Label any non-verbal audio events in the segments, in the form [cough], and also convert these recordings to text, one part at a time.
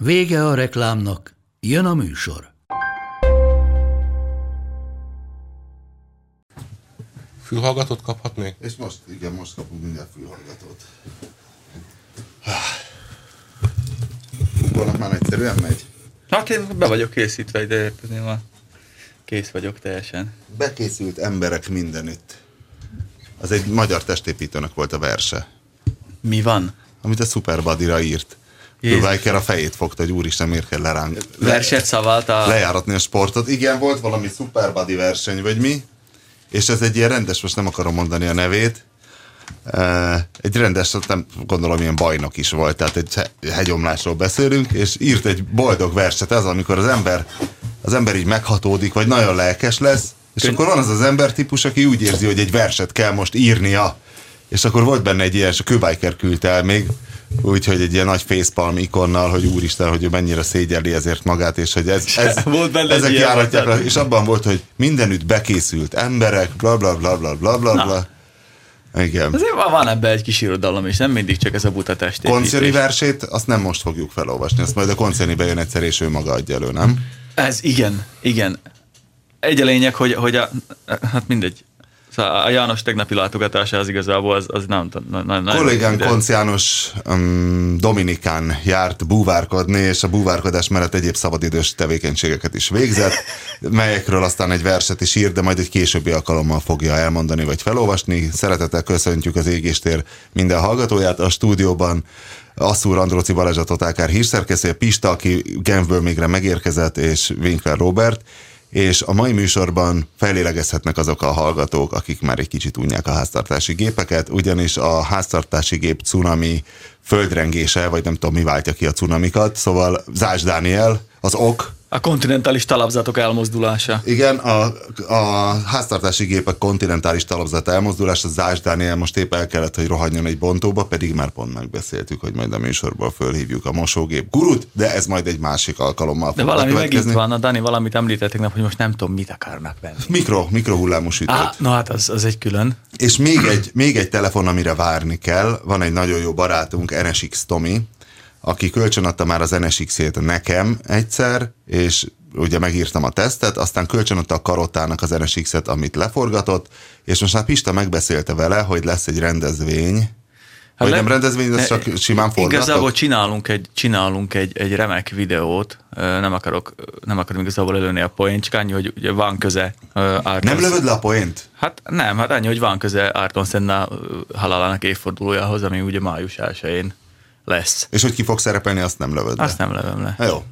Vége a reklámnak, jön a műsor. Fülhallgatót kaphatnék? És most, igen, most kapunk minden fülhallgatót. Holnap már egyszerűen megy. Hát én be vagyok készítve, de érted, én már kész vagyok teljesen. Bekészült emberek mindenütt. Az egy magyar testépítőnek volt a verse, Mi van? amit a Superbuddy-ra írt. Rubiker a fejét fogta, hogy úristen, miért kell leránk. Verset szavalt a... lejáratni a sportot. Igen, volt valami Superbuddy verseny, vagy mi? És ez egy ilyen rendes, most nem akarom mondani a nevét, egy rendes, nem gondolom ilyen bajnok is volt, tehát egy he- hegyomlásról beszélünk, és írt egy boldog verset, ez amikor az ember, az ember így meghatódik, vagy nagyon lelkes lesz, és Köny- akkor van az az ember típus, aki úgy érzi, hogy egy verset kell most írnia, és akkor volt benne egy ilyen, és a Kőbájker küldte el még, úgyhogy egy ilyen nagy facepalm ikonnal, hogy úristen, hogy ő mennyire szégyeli ezért magát, és hogy ez, ez [laughs] Volt benne ezek járatják, le, és abban volt, hogy mindenütt bekészült emberek, bla bla bla bla bla bla bla. Igen. Azért van- van ebbe egy kis irodalom is, nem mindig csak ez a buta testépítés. Koncioni versét, azt nem most fogjuk felolvasni, azt majd a koncioni bejön egyszer, és ő maga adja elő, nem? Ez igen, igen. Egy a lényeg, hogy, hogy a, hát mindegy. Szóval a János tegnapi látogatása az igazából az, az nem... nem Kollégán de- Konc János um, Dominikán járt búvárkodni, és a búvárkodás mellett egyéb szabadidős tevékenységeket is végzett, [laughs] melyekről aztán egy verset is ír, de majd egy későbbi alkalommal fogja elmondani vagy felolvasni. Szeretettel köszöntjük az égéstér minden hallgatóját a stúdióban. Asszúr Andróci Balázs a Totálkár hírszerkesztője, Pista, aki Genfből mégre megérkezett, és Winkler Robert és a mai műsorban felélegezhetnek azok a hallgatók, akik már egy kicsit unják a háztartási gépeket, ugyanis a háztartási gép cunami földrengése, vagy nem tudom mi váltja ki a cunamikat, szóval Zás Dániel, az ok, A kontinentális talapzatok elmozdulása. igen, a, a háztartási gépek kontinentális talapzat elmozdulás, a Zás Dániel most épp el kellett, hogy rohanjon egy bontóba, pedig már pont megbeszéltük, hogy majd a műsorból fölhívjuk a mosógép gurut, de ez majd egy másik alkalommal De valami megint bekövetkezni. van, a Dani valamit említettek, hogy most nem tudom, mit akarnak venni. Mikro, mikrohullámos ütőt. Á, no hát az, az egy külön. És még egy, még egy telefon, amire várni kell. Van egy nagyon jó barátunk, NSX Tomi, aki kölcsönadta már az NSX-ét nekem egyszer, és ugye megírtam a tesztet, aztán kölcsönadta a Karottának az NSX-et, amit leforgatott, és most már Pista megbeszélte vele, hogy lesz egy rendezvény, vagy le- nem rendezvény, ez ne- csak simán forgatok? Igazából csinálunk egy, csinálunk egy, egy remek videót, nem akarok, nem akarom igazából előni a poént, csak annyi, hogy ugye van köze ö, Ayrton Nem lövöd le a poént? Hát nem, hát annyi, hogy van köze Ayrton Senna halálának évfordulójához, ami ugye május 1-én lesz. És hogy ki fog szerepelni, azt nem lövöd le. Azt nem lövöm le. Jó.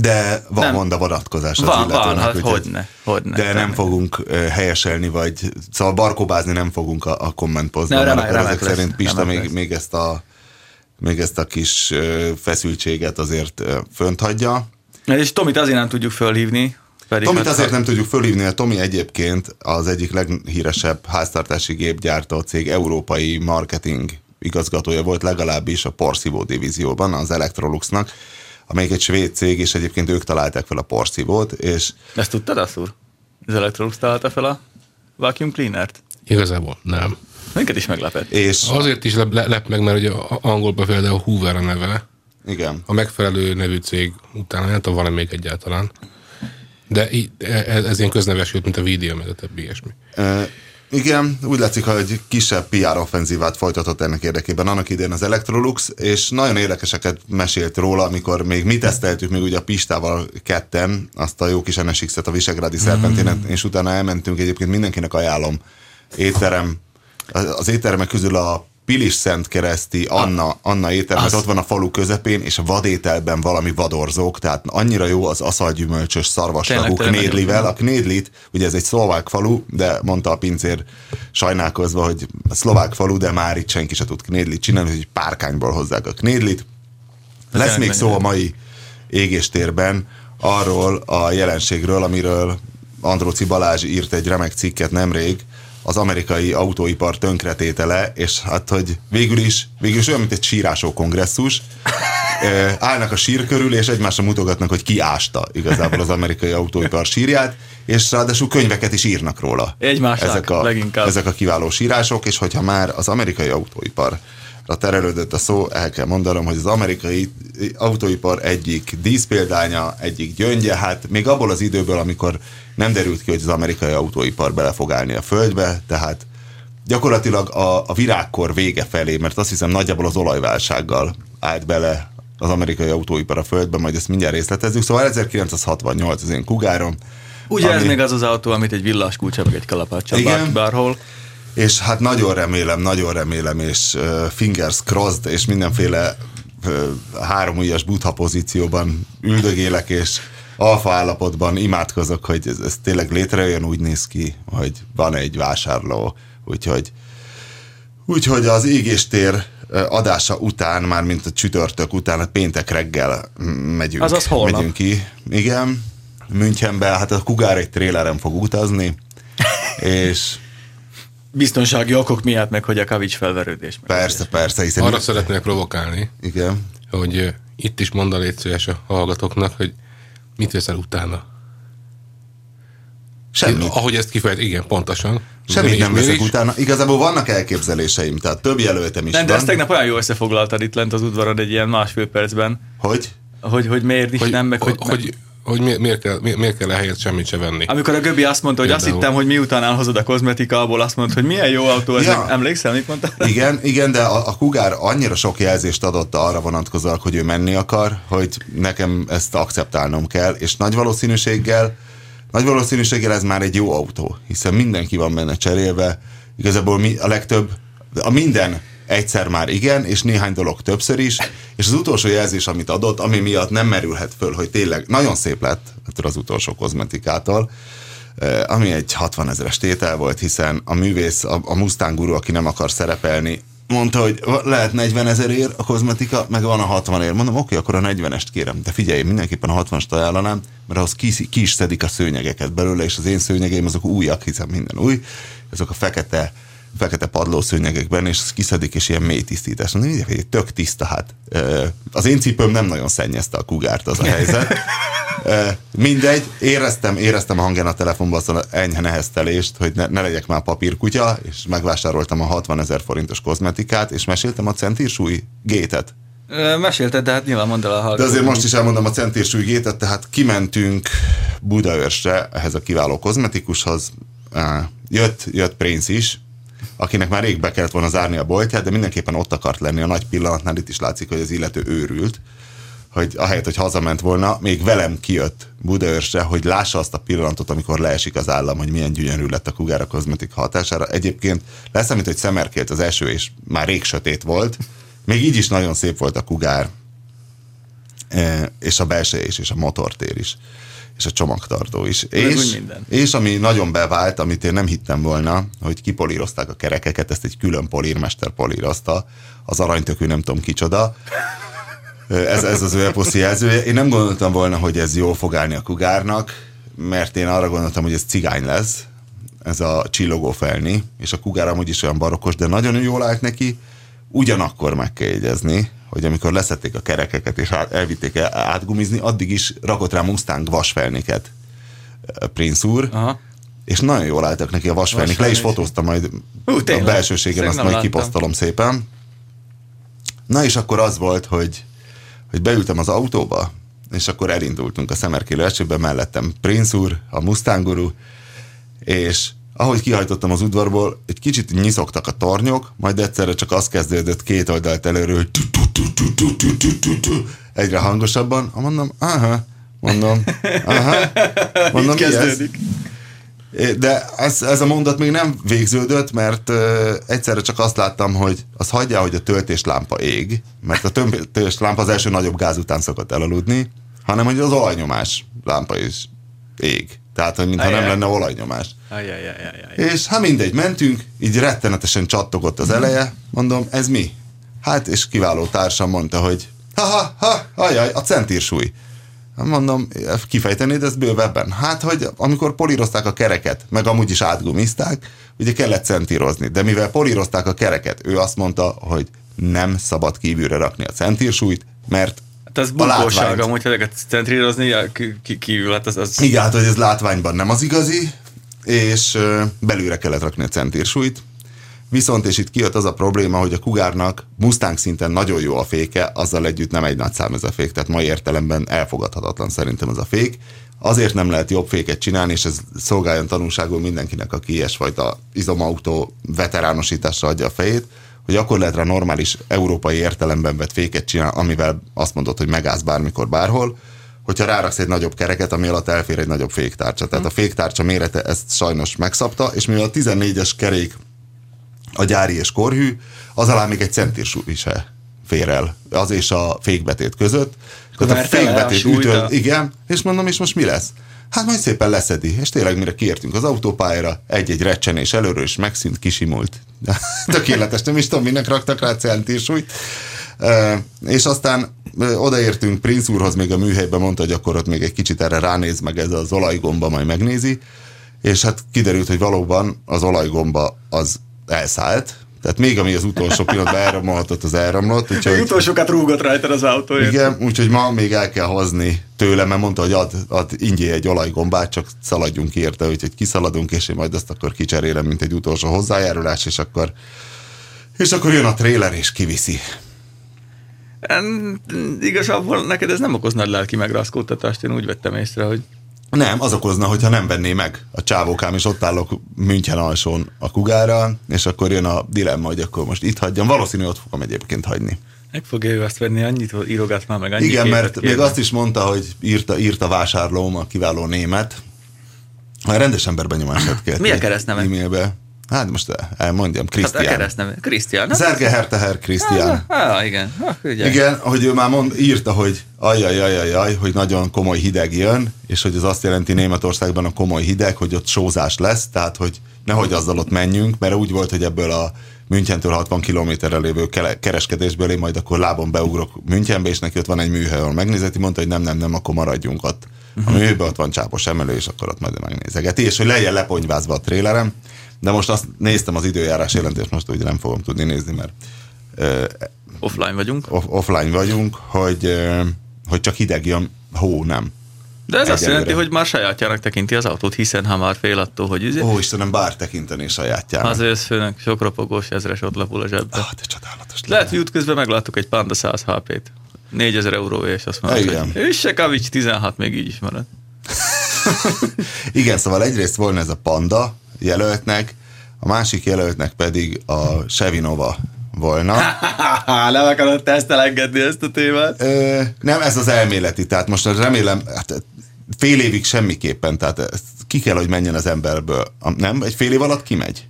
De van Nem. Honda vonatkozás az Van, van, illetőnek, hát úgyhogy- hogyne, hogyne. De nem Természetesen. fogunk helyeselni, vagy szóval barkóbázni nem fogunk a, a kommentposztban, Ne, mert remek- ezek lesz, szerint Pista még, lesz. még, ezt a, még ezt a kis feszültséget azért fönt hagyja. És Tomit azért nem tudjuk fölhívni. Pedig Tomit hát- azért nem tudjuk fölhívni, a Tomi egyébként az egyik leghíresebb háztartási gépgyártó cég európai marketing igazgatója volt legalábbis a porszívó divízióban, az Electroluxnak, amelyik egy svéd cég, és egyébként ők találták fel a porszívót, és Ezt tudtad, Asszúr? Az Electrolux találta fel a vacuum cleanert? Igazából nem. Minket is meglepett. és Azért is lep, lep meg, mert ugye a- angolban például Hoover a neve, igen, a megfelelő nevű cég utána, nem tudom, van még egyáltalán. De í- ez, ez ilyen közneves jött, mint a videó, meg a többi ilyesmi. Ö, igen, úgy látszik, hogy kisebb PR offenzívát folytatott ennek érdekében annak idén az Electrolux, és nagyon érdekeseket mesélt róla, amikor még mi teszteltük még ugye a Pistával ketten, azt a jó kis NSX-et, a Visegrádi Szerpentinet, és utána elmentünk, egyébként mindenkinek ajánlom, étterem, az éttermek közül a Pilis Szent Kereszti Anna, Anna étterem, Az- ott van a falu közepén, és a vadételben valami vadorzók, tehát annyira jó az aszalgyümölcsös szarvaslagú knédlivel. A knédlit, ugye ez egy szlovák falu, de mondta a pincér sajnálkozva, hogy a szlovák falu, de már itt senki se tud knédlit csinálni, hogy párkányból hozzák a knédlit. Lesz még szó a mai égéstérben arról a jelenségről, amiről Andróci Balázs írt egy remek cikket nemrég, az amerikai autóipar tönkretétele, és hát, hogy végül is, végül is olyan, mint egy sírásó kongresszus, [laughs] állnak a sír körül, és egymásra mutogatnak, hogy ki ásta igazából az amerikai autóipar sírját, és ráadásul könyveket is írnak róla. Egymásnak ezek a, leginkább. Ezek a kiváló sírások, és hogyha már az amerikai autóipar terelődött a szó, el kell mondanom, hogy az amerikai autóipar egyik díszpéldánya, egyik gyöngye, hát még abból az időből, amikor nem derült ki, hogy az amerikai autóipar bele fog állni a földbe, tehát gyakorlatilag a, a virágkor vége felé, mert azt hiszem nagyjából az olajválsággal állt bele az amerikai autóipar a földbe, majd ezt mindjárt részletezzük. Szóval 1968 az én kugárom. Ugye ami... ez még az az autó, amit egy villás kulcsa, vagy egy kalapácsa Igen. bárhol. És hát nagyon remélem, nagyon remélem, és uh, fingers crossed, és mindenféle uh, három ujjas butha pozícióban üldögélek, és alfa állapotban imádkozok, hogy ez, ez tényleg létrejön, úgy néz ki, hogy van egy vásárló, úgyhogy úgyhogy az égéstér adása után, már mint a csütörtök után, a péntek reggel megyünk. Azaz holnap. Megyünk ki. Igen, Münchenbe, hát a Kugár egy tréleren fog utazni, [laughs] és Biztonsági okok miatt meg, hogy a kavics felverődés. Meg persze, persze. Hiszen Arra szeretnék provokálni, Igen. hogy uh, itt is mondd a a hallgatóknak, hogy mit veszel utána. Semmit. Ahogy ezt kifejt, igen, pontosan. Semmit Mi- nem mi veszek utána. Igazából vannak elképzeléseim, tehát több jelöltem is Nem, de van. ezt tegnap olyan jól összefoglaltad itt lent az udvaron egy ilyen másfél percben, Hogy? hogy, hogy miért is Hogy, nem, meg hogy, hogy, hogy, hogy mi- miért, kell, mi- miért kell ehelyett semmit se venni. Amikor a Göbi azt mondta, hogy azt Például. hittem, hogy miután elhozod a kozmetikából, azt mondta, hogy milyen jó autó ez. Ja. Emlékszel, mit mondta? Igen, igen, de a, a Kugár annyira sok jelzést adott arra vonatkozóan, hogy ő menni akar, hogy nekem ezt akceptálnom kell, és nagy valószínűséggel, nagy valószínűséggel ez már egy jó autó, hiszen mindenki van benne cserélve, igazából mi, a legtöbb, a minden egyszer már igen, és néhány dolog többször is, és az utolsó jelzés, amit adott, ami miatt nem merülhet föl, hogy tényleg nagyon szép lett az utolsó kozmetikától, Eh, ami egy 60 ezeres tétel volt, hiszen a művész, a, a Mustang guru, aki nem akar szerepelni, mondta, hogy lehet 40 ezerért a kozmetika, meg van a 60 ér. Mondom, oké, akkor a 40-est kérem. De figyelj, mindenképpen a 60-ast ajánlanám, mert ahhoz ki, ki is szedik a szőnyegeket belőle, és az én szőnyegeim azok újak, hiszen minden új. Ezek a fekete fekete padlószőnyegekben, és kiszedik, és ilyen mély tisztítás. Mondom, hogy egy tök tiszta, hát. Az én cipőm nem nagyon szennyezte a kugárt, az a helyzet. Mindegy, éreztem, éreztem a hangján a telefonban azt a enyhe neheztelést, hogy ne, ne legyek már papírkutya, és megvásároltam a 60 ezer forintos kozmetikát, és meséltem a centírsúly gétet. Mesélted, de hát nyilván mondd el a De hallgatók. azért most is elmondom a centírsúly gétet, tehát kimentünk Budaörsre, ehhez a kiváló kozmetikushoz. Jött, jött Prince is, akinek már rég be kellett volna zárni a boltját, de mindenképpen ott akart lenni a nagy pillanatnál, itt is látszik, hogy az illető őrült, hogy ahelyett, hogy hazament volna, még velem kijött Budaörsre, hogy lássa azt a pillanatot, amikor leesik az állam, hogy milyen gyönyörű lett a kugára kozmetik hatására. Egyébként leszámít, hogy szemerkélt az eső, és már rég sötét volt, még így is nagyon szép volt a kugár, Eh, és a belseje is, és a motortér is, és a csomagtartó is. És, minden. és ami nagyon bevált, amit én nem hittem volna, hogy kipolírozták a kerekeket, ezt egy külön polírmester polírozta, az aranytökű nem tudom kicsoda, ez, ez az ő eposzi jelzője. Én nem gondoltam volna, hogy ez jól fog állni a kugárnak, mert én arra gondoltam, hogy ez cigány lesz, ez a csillogó felni, és a kugár amúgy is olyan barokkos, de nagyon jól állt neki. Ugyanakkor meg kell jegyezni, hogy amikor leszették a kerekeket és elvitték el- átgumizni, addig is rakott rá Mustang vasfelniket eh, Prince úr, Aha. és nagyon jól álltak neki a vasfelnik. Le is fotóztam majd Hú, a belsőségen, azt majd láttam. kiposztolom szépen. Na és akkor az volt, hogy, hogy beültem az autóba, és akkor elindultunk a szemerkélő esőbe, mellettem Prince úr, a Mustang guru, és ahogy kihajtottam az udvarból, egy kicsit nyiszogtak a tornyok, majd egyszerre csak az kezdődött két oldalt előről, hogy egyre hangosabban, ah, mondom, aha, mondom, aha, mondom, mi kezdődik? De ez, ez a mondat még nem végződött, mert uh, egyszerre csak azt láttam, hogy az hagyja, hogy a töltéslámpa ég, mert a töltéslámpa az első nagyobb gáz után szokott elaludni, hanem hogy az olajnyomás lámpa is ég. Tehát, mintha nem Ajaj. lenne olajnyomás. És hát mindegy, mentünk, így rettenetesen csattogott az eleje, mondom, ez mi? Hát, és kiváló társam mondta, hogy ha, ha, ha, ajaj, a centírsúly. Mondom, kifejtenéd ezt bővebben? Hát, hogy amikor polírozták a kereket, meg amúgy is átgumizták, ugye kellett centírozni. De mivel polírozták a kereket, ő azt mondta, hogy nem szabad kívülre rakni a centírsúlyt, mert Hát ez bukóság, amúgy ezeket centrírozni kívül, hát az, az... Igen, hát hogy ez látványban nem az igazi, és belülre kellett rakni a centírsúlyt, Viszont, és itt kijött az a probléma, hogy a Kugárnak Mustang szinten nagyon jó a féke, azzal együtt nem egy nagy szám ez a fék, tehát mai értelemben elfogadhatatlan szerintem ez a fék. Azért nem lehet jobb féket csinálni, és ez szolgáljon tanulságul mindenkinek, aki ilyesfajta izomautó veteránosításra adja a fejét, hogy akkor lehet rá normális európai értelemben vett féket csinálni, amivel azt mondod, hogy megállsz bármikor, bárhol, hogyha ráraksz egy nagyobb kereket, ami alatt elfér egy nagyobb féktárcsa. Tehát a féktárcsa mérete ezt sajnos megszabta, és mivel a 14-es kerék a gyári és korhű, az alá még egy centírsúly se fér el, az és a fékbetét között. Tehát a fékbetét ütön, igen, és mondom, és most mi lesz? Hát majd szépen leszedi, és tényleg mire kiértünk az autópályára, egy-egy recsenés előről, és megszűnt, kisimult. [laughs] Tökéletes, nem is tudom, minek raktak rá centírsúlyt. E, és aztán odaértünk Prince úrhoz, még a műhelyben mondta, hogy akkor ott még egy kicsit erre ránéz, meg ez az olajgomba majd megnézi, és hát kiderült, hogy valóban az olajgomba az elszállt, tehát még ami az utolsó pillanatban elromolhatott, az elromlott. Úgyhogy, utolsókat rúgott rajta az autó. Igen, úgyhogy ma még el kell hozni tőle, mert mondta, hogy ad, ad ingyé egy olajgombát, csak szaladjunk érte, úgyhogy kiszaladunk, és én majd azt akkor kicserélem, mint egy utolsó hozzájárulás, és akkor, és akkor jön a tréler, és kiviszi. En, igazából neked ez nem okoz nagy lelki megrázkódtatást, én úgy vettem észre, hogy nem, az okozna, hogyha nem venné meg a csávókám, és ott állok München alsón a kugára, és akkor jön a dilemma, hogy akkor most itt hagyjam. Valószínű, ott fogom egyébként hagyni. Meg fogja ő azt venni, annyit írogat már meg, annyit Igen, mert kérni. még azt is mondta, hogy írta, írta vásárlóm, a kiváló német. A rendes ember benyomását kért. Mi a keresztneve? E-mailbe. Hát most elmondjam, Krisztián. Hát a keresztneve, Krisztián. Szerge Herteher Krisztián. Ah, igen. Ah, igen, hogy ő már mond, írta, hogy ajajajajaj, hogy nagyon komoly hideg jön, és hogy ez azt jelenti Németországban a komoly hideg, hogy ott sózás lesz, tehát hogy nehogy azzal ott menjünk, mert úgy volt, hogy ebből a Münchentől 60 kilométerre lévő kereskedésből én majd akkor lábon beugrok Münchenbe, és neki ott van egy műhely, ahol megnézeti, mondta, hogy nem, nem, nem, akkor maradjunk ott. A műhelyben ott van csápos emelő, és akkor ott majd megnézegeti, és hogy legyen leponyvázva a trélerem. De most azt néztem az időjárás jelentést, most ugye nem fogom tudni nézni, mert uh, offline vagyunk. Off- offline vagyunk, hogy, uh, hogy csak hideg jön, hó nem. De ez Egyelőre. azt jelenti, hogy már sajátjának tekinti az autót, hiszen ha már fél attól, hogy... Üzé... Ó, Istenem, bár tekinteni sajátjának. Az őszfőnök, sok ropogós ezres ott lapul a zsebbe. Ah, de csodálatos. Lehet, hogy útközben megláttuk egy Panda 100 HP-t. 4000 euró, és azt mondod, hogy és se Kavics 16 még így is marad. [laughs] Igen, szóval egyrészt volna ez a Panda, jelöltnek, a másik jelöltnek pedig a Sevinova volna. [laughs] nem akarod tesztelengedni ezt a témát? Ö, nem, ez az elméleti, tehát most remélem, hát fél évig semmiképpen, tehát ezt ki kell, hogy menjen az emberből. Nem? Egy fél év alatt kimegy?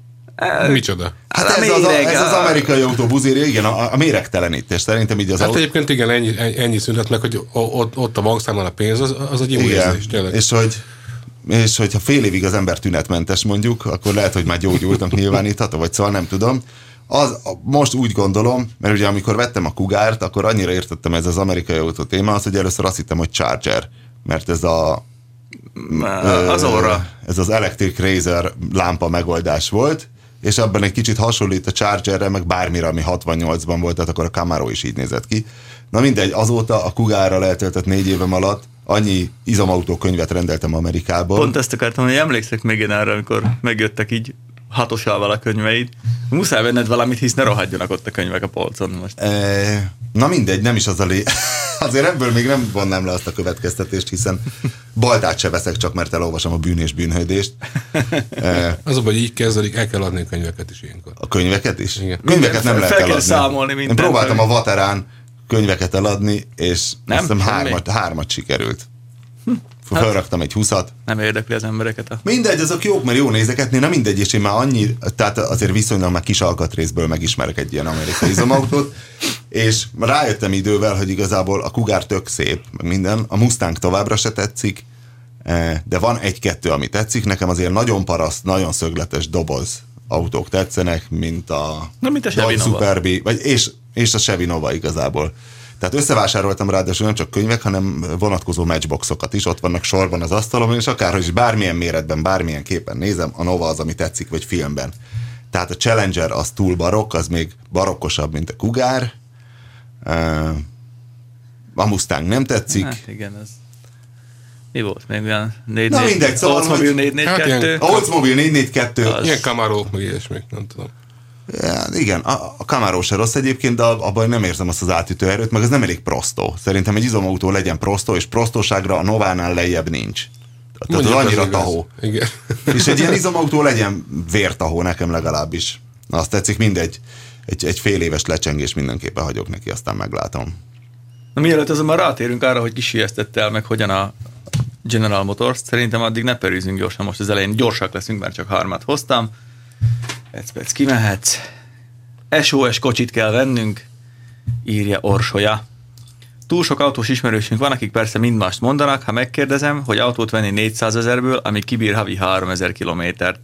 Micsoda? Hát, hát ez, az, a, ez az amerikai autóbuzéria, igen, a, a méregtelenítés. Szerintem így az Hát autó... egyébként igen, ennyi, ennyi szünhet meg, hogy ott, ott a bankszámon a pénz, az, az egy jó érzés, tényleg. És hogy és hogyha fél évig az ember tünetmentes mondjuk, akkor lehet, hogy már gyógyultnak [laughs] nyilvánítható, vagy szóval nem tudom. Az, most úgy gondolom, mert ugye amikor vettem a Kugárt, akkor annyira értettem ez az amerikai autó téma, az, hogy először azt hittem, hogy Charger, mert ez a az óra. Ez az Electric Razor lámpa megoldás volt, és abban egy kicsit hasonlít a Chargerre, meg bármire, ami 68-ban volt, tehát akkor a Camaro is így nézett ki. Na mindegy, azóta a Kugára eltöltött négy évem alatt annyi izomautó könyvet rendeltem Amerikából. Pont ezt akartam, hogy emlékszek még én arra, amikor megjöttek így hatosával a könyveid. Muszáj venned valamit, hisz ne rohadjanak ott a könyvek a polcon most. E, na mindegy, nem is az a lé... [laughs] Azért ebből még nem vonnám le azt a következtetést, hiszen baltát se veszek csak, mert elolvasom a bűn és bűnhődést. E, az a hogy így kezdődik, el kell adni a könyveket is ilyenkor. A könyveket is? Igen. Könyveket nem lehet fel eladni. számolni Én próbáltam a Vaterán könyveket eladni, és nem? hiszem hármat, hármat sikerült. Hm. Felraktam egy húszat. Nem érdekli az embereket. A... Mindegy, azok jók, mert jó nézeketni, na mindegy, és én már annyi, tehát azért viszonylag már kis alkatrészből megismerek egy ilyen amerikai izomautót, és rájöttem idővel, hogy igazából a Kugár tök szép, minden, a Mustang továbbra se tetszik, eh, de van egy-kettő, ami tetszik, nekem azért nagyon paraszt, nagyon szögletes doboz autók tetszenek, mint a, Na, mint a Chevy Superbi, vagy és, és a Chevy Nova igazából. Tehát összevásároltam ráadásul nem csak könyvek, hanem vonatkozó matchboxokat is, ott vannak sorban az asztalon, és akárhogy is bármilyen méretben, bármilyen képen nézem, a Nova az, ami tetszik, vagy filmben. Tehát a Challenger az túl barokk, az még barokkosabb, mint a Kugár. A Mustang nem tetszik. Hát igen, ez... Mi volt még olyan 4 Na mindegy, szóval, Oldsmobile hogy- 442? Hát A Oldsmobile 442, Az- Ilyen Camaro, meg ilyesmik, nem tudom. Ja, igen, a, a Camaro se rossz egyébként, de abban nem érzem azt az átütő erőt, meg ez nem elég prostó. Szerintem egy izomautó legyen prostó, és prostóságra a Novánál lejjebb nincs. Tehát az Mondjuk annyira igaz. tahó. Igen. És egy ilyen [laughs] izomautó legyen vértahó nekem legalábbis. Na, azt tetszik, mindegy. Egy, egy fél éves lecsengés mindenképpen hagyok neki, aztán meglátom. Na mielőtt azonban rátérünk arra, hogy kisijesztette el meg hogyan a General Motors, szerintem addig ne perűzünk gyorsan, most az elején gyorsak leszünk, mert csak harmat hoztam. Perc kimehetsz. SOS kocsit kell vennünk, írja Orsolya. Túl sok autós ismerősünk van, akik persze mind mást mondanak, ha megkérdezem, hogy autót venni 400 ezerből, ami kibír havi 3000 kilométert.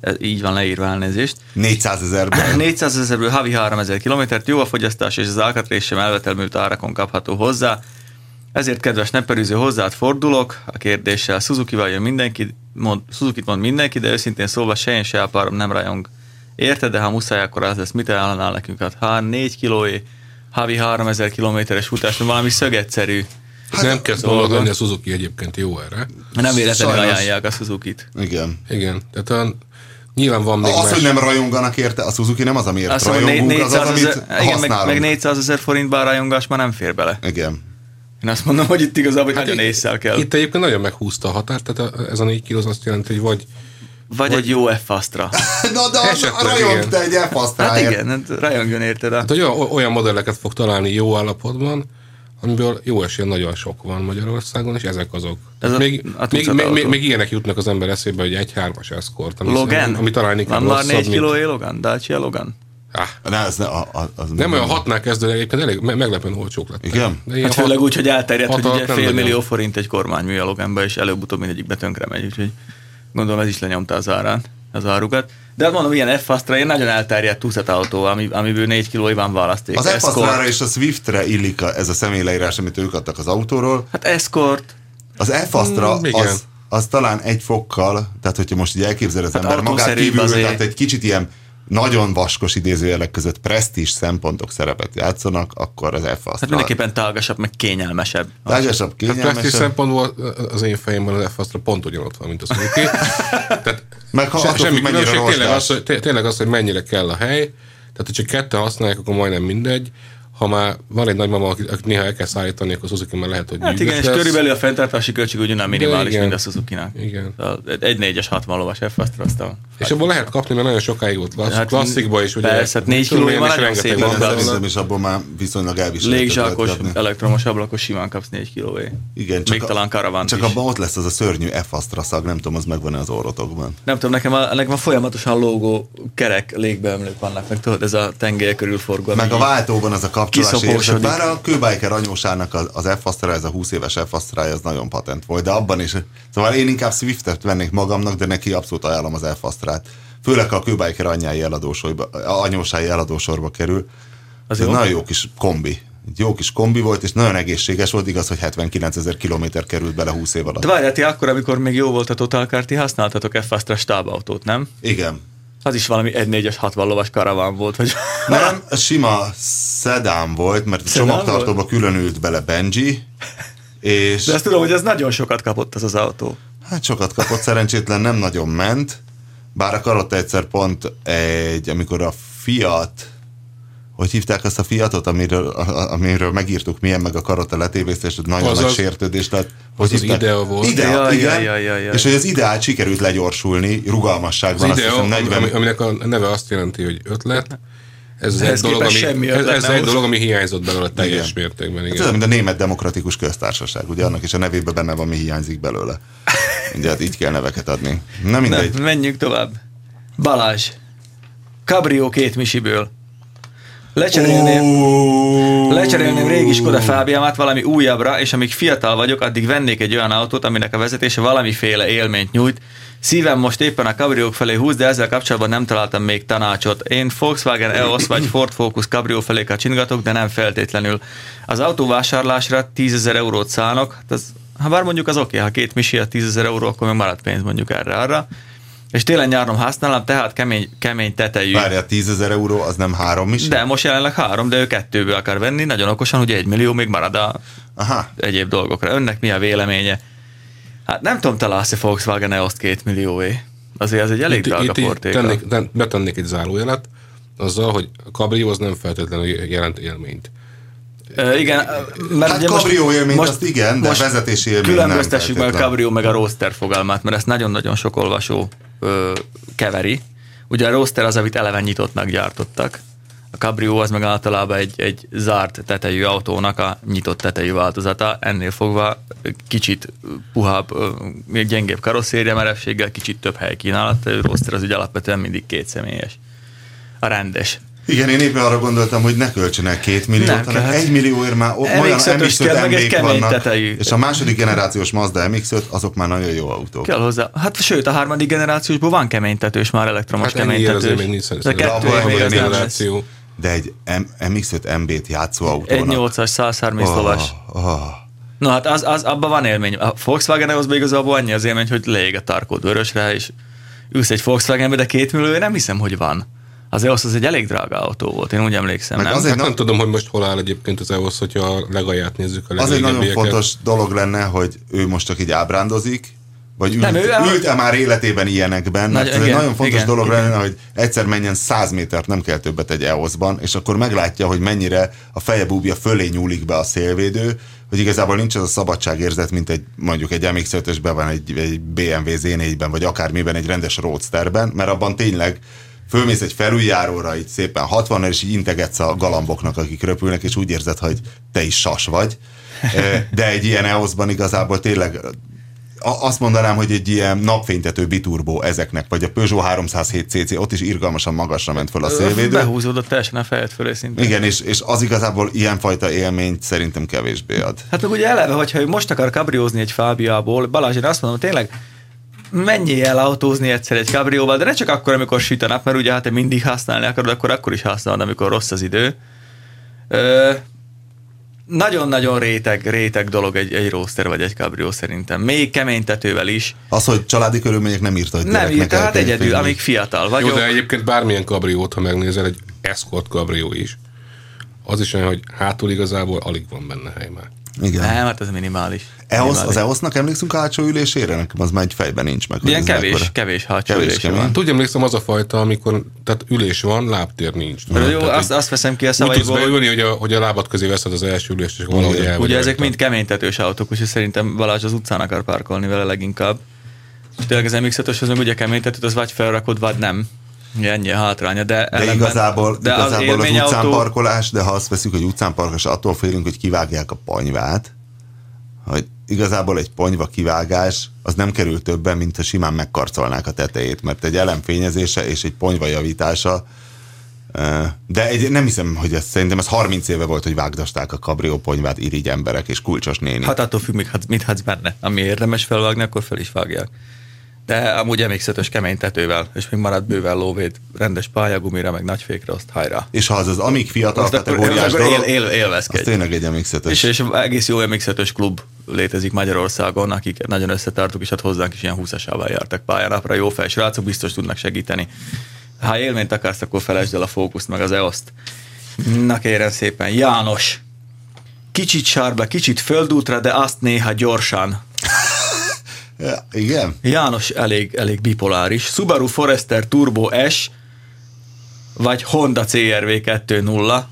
Ez így van leírva elnézést. 400 ezerben. 400 ezerből havi 3000 kilométert, jó a fogyasztás és az alkatrész sem elvetelműlt árakon kapható hozzá. Ezért, kedves neperűző, hozzád fordulok a kérdéssel. Suzuki-val jön mindenki, mond, Suzuki-t mond mindenki, de őszintén szólva se én, se a párom nem rajong. Érted, de ha muszáj, akkor az lesz, mit ajánlanál nekünk? Hát ha 4 kilóé, havi 3000 kilométeres futás, valami szögetszerű. nem kezd dolga. gondolni, a Suzuki egyébként jó erre. Nem véletlenül Sajnos. ajánlják a Suzuki-t. Igen. Igen, tehát a, nyilván van még Az, más. hogy nem rajonganak érte, a Suzuki nem az, amiért Azt mondom, rajongunk, az az, 400 amit igen, meg, meg 400 ezer forintban a rajongás már nem fér bele. Igen. Én azt mondom, hogy itt igazából hogy nagyon Hát itt- észsel kell. Itt egyébként nagyon meghúzta a határt, tehát ez a 4 kiló az azt jelenti, hogy vagy Vagy, egy jó F-asztra. [laughs] Na, de az Esetleg, rajong igen. te egy f Hát igen, hát rajongjon érted. hát, hogy olyan, olyan modelleket fog találni jó állapotban, amiből jó esélye nagyon sok van Magyarországon, és ezek azok. Ez a- még, a még, még, még, még, ilyenek jutnak az ember eszébe, hogy egy hármas eszkort, ami, Logan? ami talán inkább Van már rosszabb, 4 mint- kiló Logan? Dacia Logan? Ah, Ne, ez ne, a, az nem olyan hatnál kezdve, de egyébként elég me- meglepően olcsók lettek. Igen? De Hát főleg úgy, hogy elterjedt, hogy ugye nem fél millió forint egy kormánymű a Loganba, és előbb-utóbb mindegyikbe tönkre megy, úgyhogy gondolom ez is lenyomta az árán, az árukat. De hát mondom, ilyen f astra ilyen nagyon elterjedt tucat autó, ami, amiből 4 kiló van választék. Az Escort. f és a Swiftre illik a, ez a személyleírás, amit ők adtak az autóról. Hát Escort, Az f Mm, igen. az, az talán egy fokkal, tehát hogyha most így elképzel az Hát ember magát kívül, azért. tehát egy kicsit ilyen nagyon vaskos idézőjelek között presztízs szempontok szerepet játszanak, akkor az f hát mindenképpen tágasabb, meg kényelmesebb. Tágasabb, Hát praktikus kényelmesebb, szempontból az én fejemben az f pont ugyanott van, mint a Suzuki. [laughs] Tehát meg ha se, attól semmi különbség, tényleg az, hogy, té- tényleg az, hogy mennyire kell a hely. Tehát, hogyha ketten használják, akkor majdnem mindegy. Ha már van egy nagymama, akit, néha el kell szállítani, akkor Suzuki már lehet, hogy Hát igen, nyűgös és lesz. körülbelül a fenntartási költség ugyanolyan minimális, igen. mint a Suzuki-nak. Igen. Szóval Egy 4-es 60 lovas f aztán. És abból lehet kapni, mert nagyon sokáig volt klassz, Hát, klasszikba is. Ugye, persze, hát négy én, már és nagyon rengeteg szép van szerintem is abból már viszonylag elviselhető Légzsákos, elektromos ablakos simán kapsz 4 kilóé. Igen, Még a- talán karavant Csak is. abban ott lesz az a szörnyű f szag, nem tudom, az megvan-e az orrotokban. Nem tudom, nekem a, nekem a folyamatosan lógó kerek légbeömlők vannak, meg tudod, ez a tengely körül forgó. Meg a váltóban az a kapcsolási érzet. Bár a kőbiker anyósának az, az f ez a 20 éves f az nagyon patent volt, de abban is. Szóval én inkább Swiftet vennék magamnak, de neki abszolút ajánlom az f Főleg, ha a kőbiker anyái eladósorba, anyósái eladósorba kerül. Az Ez jó? nagyon jó kis kombi. Egy jó kis kombi volt, és nagyon egészséges volt, igaz, hogy 79 ezer kilométer került bele 20 év alatt. De várjál, ti akkor, amikor még jó volt a Total Car, ti használtatok f stábautót, nem? Igen. Az is valami 1.4-es 60 lovas karaván volt, vagy... Nem, sima szedán volt, mert a Szedán csomagtartóba külön ült bele Benji, és De azt tudom, hogy ez nagyon sokat kapott az az autó. hát sokat kapott, szerencsétlen nem nagyon ment, bár a karotta egyszer pont egy, amikor a Fiat, hogy hívták ezt a Fiatot, amiről, amiről megírtuk milyen meg a karotta letévészte, és ott nagyon Az nagy az- sértődés lett. Hogy az hívták? Idea volt. Idea, Jaj, igen. jaj, jaj, jaj, jaj. És hogy az ideát sikerült legyorsulni, rugalmasság Az van, azt idea, hiszem 40, ami, aminek a neve azt jelenti, hogy ötlet. Ez, az Ehhez egy dolog, ami, semmi ez, ez egy dolog, ami hiányzott belőle teljes Igen. mértékben. Ez Igen. olyan, mint a német demokratikus köztársaság, ugye annak is a nevében benne van, mi hiányzik belőle. [laughs] Ugye hát így kell neveket adni. Na mindegy. Nem, menjünk tovább. Balázs. Cabrio két misiből. Lecserélném, lecserélném régi Skoda Fábiámát valami újabbra, és amíg fiatal vagyok, addig vennék egy olyan autót, aminek a vezetése valamiféle élményt nyújt. Szívem most éppen a Cabriók felé húz, de ezzel kapcsolatban nem találtam még tanácsot. Én Volkswagen EOS vagy Ford Focus Cabrio felé kacsingatok, de nem feltétlenül. Az autóvásárlásra 10 ezer eurót szánok, hát az, ha bár mondjuk az oké, okay, ha két misi a 10 ezer euró, akkor még marad pénz mondjuk erre arra. És télen nyáron használom, tehát kemény, kemény tetejű. Várja, 10 ezer euró, az nem három is? De most jelenleg három, de ő kettőből akar venni, nagyon okosan, hogy egy millió még marad a Aha. egyéb dolgokra. Önnek mi a véleménye? Hát nem tudom, találsz a Volkswagen EOS két millióé. Azért az egy elég Itt, drága itt, itt portéka. tennék, ten, betennék egy zárójelet, azzal, hogy a Cabrio az nem feltétlenül jelent élményt. Igen, mert Hát ugye most- kabrió élményt azt igen, de vezetési élmény Különböztessük meg a kabrió meg a roadster fogalmát, mert ezt nagyon-nagyon sok olvasó ö, keveri. Ugye a roadster az, amit eleven nyitottnak gyártottak. A Cabrio az meg általában egy, egy zárt tetejű autónak a nyitott tetejű változata, ennél fogva kicsit puhább, még gyengébb karosszéria merevséggel, kicsit több helykínálat. A roadster az ugye alapvetően mindig kétszemélyes. A rendes. Igen, én éppen arra gondoltam, hogy ne költsenek két milliót, Nem hanem egy millióért már o- olyan MX-5-ös kell, meg egy MX-5 kemény vannak, tetejű. és a második generációs Mazda MX-5, azok már nagyon jó autók. Kell hozzá. Hát sőt, a harmadik generációs van keménytetős már elektromos Hát keménytetős. azért még nincs De szerintem. kettő még generáció. De egy M- MX-5 MB-t játszó Egy autónak. 8-as 130 oh. lovas. oh. No hát az, az, abban van élmény. A Volkswagen az igazából annyi az élmény, hogy leég a tarkód vörösre, és ülsz egy Volkswagenbe, de két millió, nem hiszem, hogy van. Az EOS az egy elég drága autó volt, én úgy emlékszem, Meg nem? azért Hát na- nem tudom, hogy most hol áll egyébként az EOS, hogyha a legalját nézzük a Az egy nagyon fontos dolog lenne, hogy ő most csak így ábrándozik, vagy ült, Nem, ő- ült-e már életében ilyenekben, mert Nagy- ez egy igen, nagyon fontos igen, dolog igen. lenne, hogy egyszer menjen 100 métert, nem kell többet egy EOS-ban, és akkor meglátja, hogy mennyire a feje búbja fölé nyúlik be a szélvédő, hogy igazából nincs az a szabadságérzet, mint egy mondjuk egy MX-5-ösben van, egy, egy BMW Z4-ben, vagy akármiben, egy rendes roadsterben, mert abban tényleg fölmész egy felüljáróra, így szépen 60 és így integetsz a galamboknak, akik röpülnek, és úgy érzed, hogy te is sas vagy. [laughs] De egy ilyen EOS-ban igazából tényleg azt mondanám, hogy egy ilyen napfénytető biturbó ezeknek, vagy a Peugeot 307 cc, ott is irgalmasan magasra ment föl a szélvédő. Behúzódott teljesen a fejed fölé szintén. Igen, és, és az igazából ilyenfajta élményt szerintem kevésbé ad. Hát meg ugye eleve, hogyha most akar kabriózni egy Fábiából, Balázs, én azt mondom, tényleg menjél el autózni egyszer egy kabrióval, de ne csak akkor, amikor süt a nap, mert ugye hát te mindig használni akarod, akkor akkor is használod, amikor rossz az idő. Ö, nagyon-nagyon réteg, réteg dolog egy, egy roster vagy egy kabrió szerintem. Még kemény tetővel is. Az, hogy családi körülmények nem írta, hogy Nem írta, hát egyedül, férni. amíg fiatal Jó, vagyok. de egyébként bármilyen kabriót, ha megnézel, egy Escort kabrió is, az is olyan, hogy hátul igazából alig van benne hely már. Igen. Nem, hát ez minimális. EOS, az EOS-nak emlékszünk a hátsó ülésére? Nekem az már egy fejben nincs meg. Ilyen kevés, mekkora. kevés hátsó Kevés, kemény. van. Tudja, emlékszem az a fajta, amikor tehát ülés van, lábtér nincs. De Jó, Tehát azt, azt veszem ki a úgy tudsz szavaiból, hogy beülni, hogy a, hogy a lábad közé veszed az első ülést, és valahogy el Ugye ezek mind keménytetős autók, úgyhogy szerintem Balázs az utcán akar parkolni vele leginkább. És tényleg az mx az meg ugye keménytetőt, az vagy felrakod, vagy nem. Ennyi a hátránya, de, De ellenben- igazából, de igazából az, élményautó- utcán parkolás, de ha azt veszük, hogy utcán parkolás, attól félünk, hogy kivágják a ponyvát, hogy igazából egy ponyva kivágás az nem kerül többen, mint ha simán megkarcolnák a tetejét, mert egy elemfényezése és egy ponyva javítása de egy, nem hiszem, hogy ez szerintem ez 30 éve volt, hogy vágdasták a kabrió ponyvát irigy emberek és kulcsos néni. Hát attól függ, mit, mit hadsz benne. Ami érdemes felvágni, akkor fel is vágják. De amúgy mx kemény tetővel, és még marad bőven lóvét, rendes pályagumira, meg nagyfékre, azt hajrá. és ha az az amíg fiatal Azt kategóriás akkor él, dolog, él, az élvezkedj. tényleg egy mx És, és egész jó mx klub létezik Magyarországon, akik nagyon összetartuk, és hát hozzánk is ilyen 20-asával jártak pályánapra. Jó fej srácok, biztos tudnak segíteni. Ha élményt akarsz, akkor felejtsd el a fókuszt, meg az EOS-t. Na kérem szépen, János. Kicsit sárba, kicsit földútra, de azt néha gyorsan. Ja, igen? János elég, elég bipoláris. Subaru Forester Turbo S, vagy Honda CRV 2.0.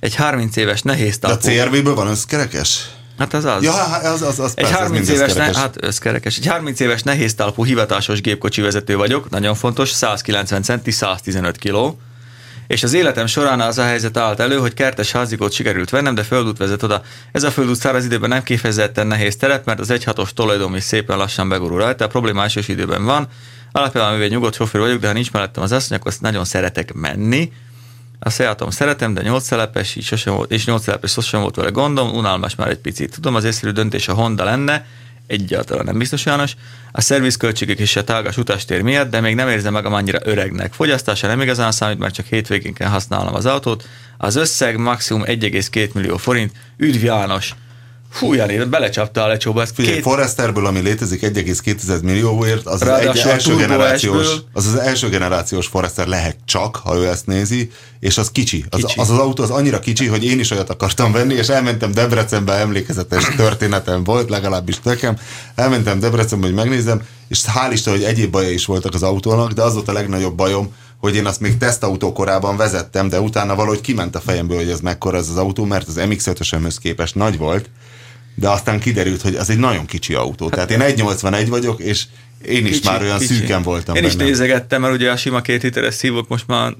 Egy 30 éves nehéz De a. CRV-ből van összkerekes? Hát az az. Ja, hát az, az, az Egy persze, 30 ez éves, ne, hát összkerekes. Egy 30 éves nehéz talpú hivatásos gépkocsi vezető vagyok, nagyon fontos, 190 centi, 115 kiló. És az életem során az a helyzet állt elő, hogy kertes házikót sikerült vennem, de földút vezet oda. Ez a földút száraz időben nem kifejezetten nehéz terep, mert az 1.6-os tolajdon is szépen lassan begurul rajta, a probléma elsős időben van. Alapjában mivel nyugodt sofőr vagyok, de ha nincs mellettem az asszony, akkor nagyon szeretek menni. A Seatom szeretem, de 8 szelepes, így sosem volt, és 8 szelepes sosem volt vele gondom, unalmas már egy picit. Tudom, az észszerű döntés a Honda lenne, egyáltalán nem biztos János. A szervizköltségek és a tágas utastér miatt, de még nem érzem magam annyira öregnek. Fogyasztása nem igazán számít, mert csak hétvégén kell használnom az autót. Az összeg maximum 1,2 millió forint. Üdv János! Fú, Jani, belecsapta a lecsóba. Ez Figyelj, két, Foresterből, ami létezik 1,2 millióért, az az, egy első generációs, az az első generációs Forester lehet csak, ha ő ezt nézi, és az kicsi. Az, Kicsi. az az autó az annyira kicsi, hogy én is olyat akartam venni, és elmentem Debrecenbe, emlékezetes történetem volt, legalábbis nekem. Elmentem Debrecenbe, hogy megnézem, és hál' Isten, hogy egyéb baja is voltak az autónak, de az volt a legnagyobb bajom, hogy én azt még tesztautó korában vezettem, de utána valahogy kiment a fejemből, hogy ez mekkora ez az autó, mert az MX-5-ösömhöz képest nagy volt, de aztán kiderült, hogy az egy nagyon kicsi autó. Tehát én 1,81 vagyok, és én is kicsi, már olyan kicsi. szűken voltam Én is benne. nézegettem, mert ugye a sima két literes szívók most már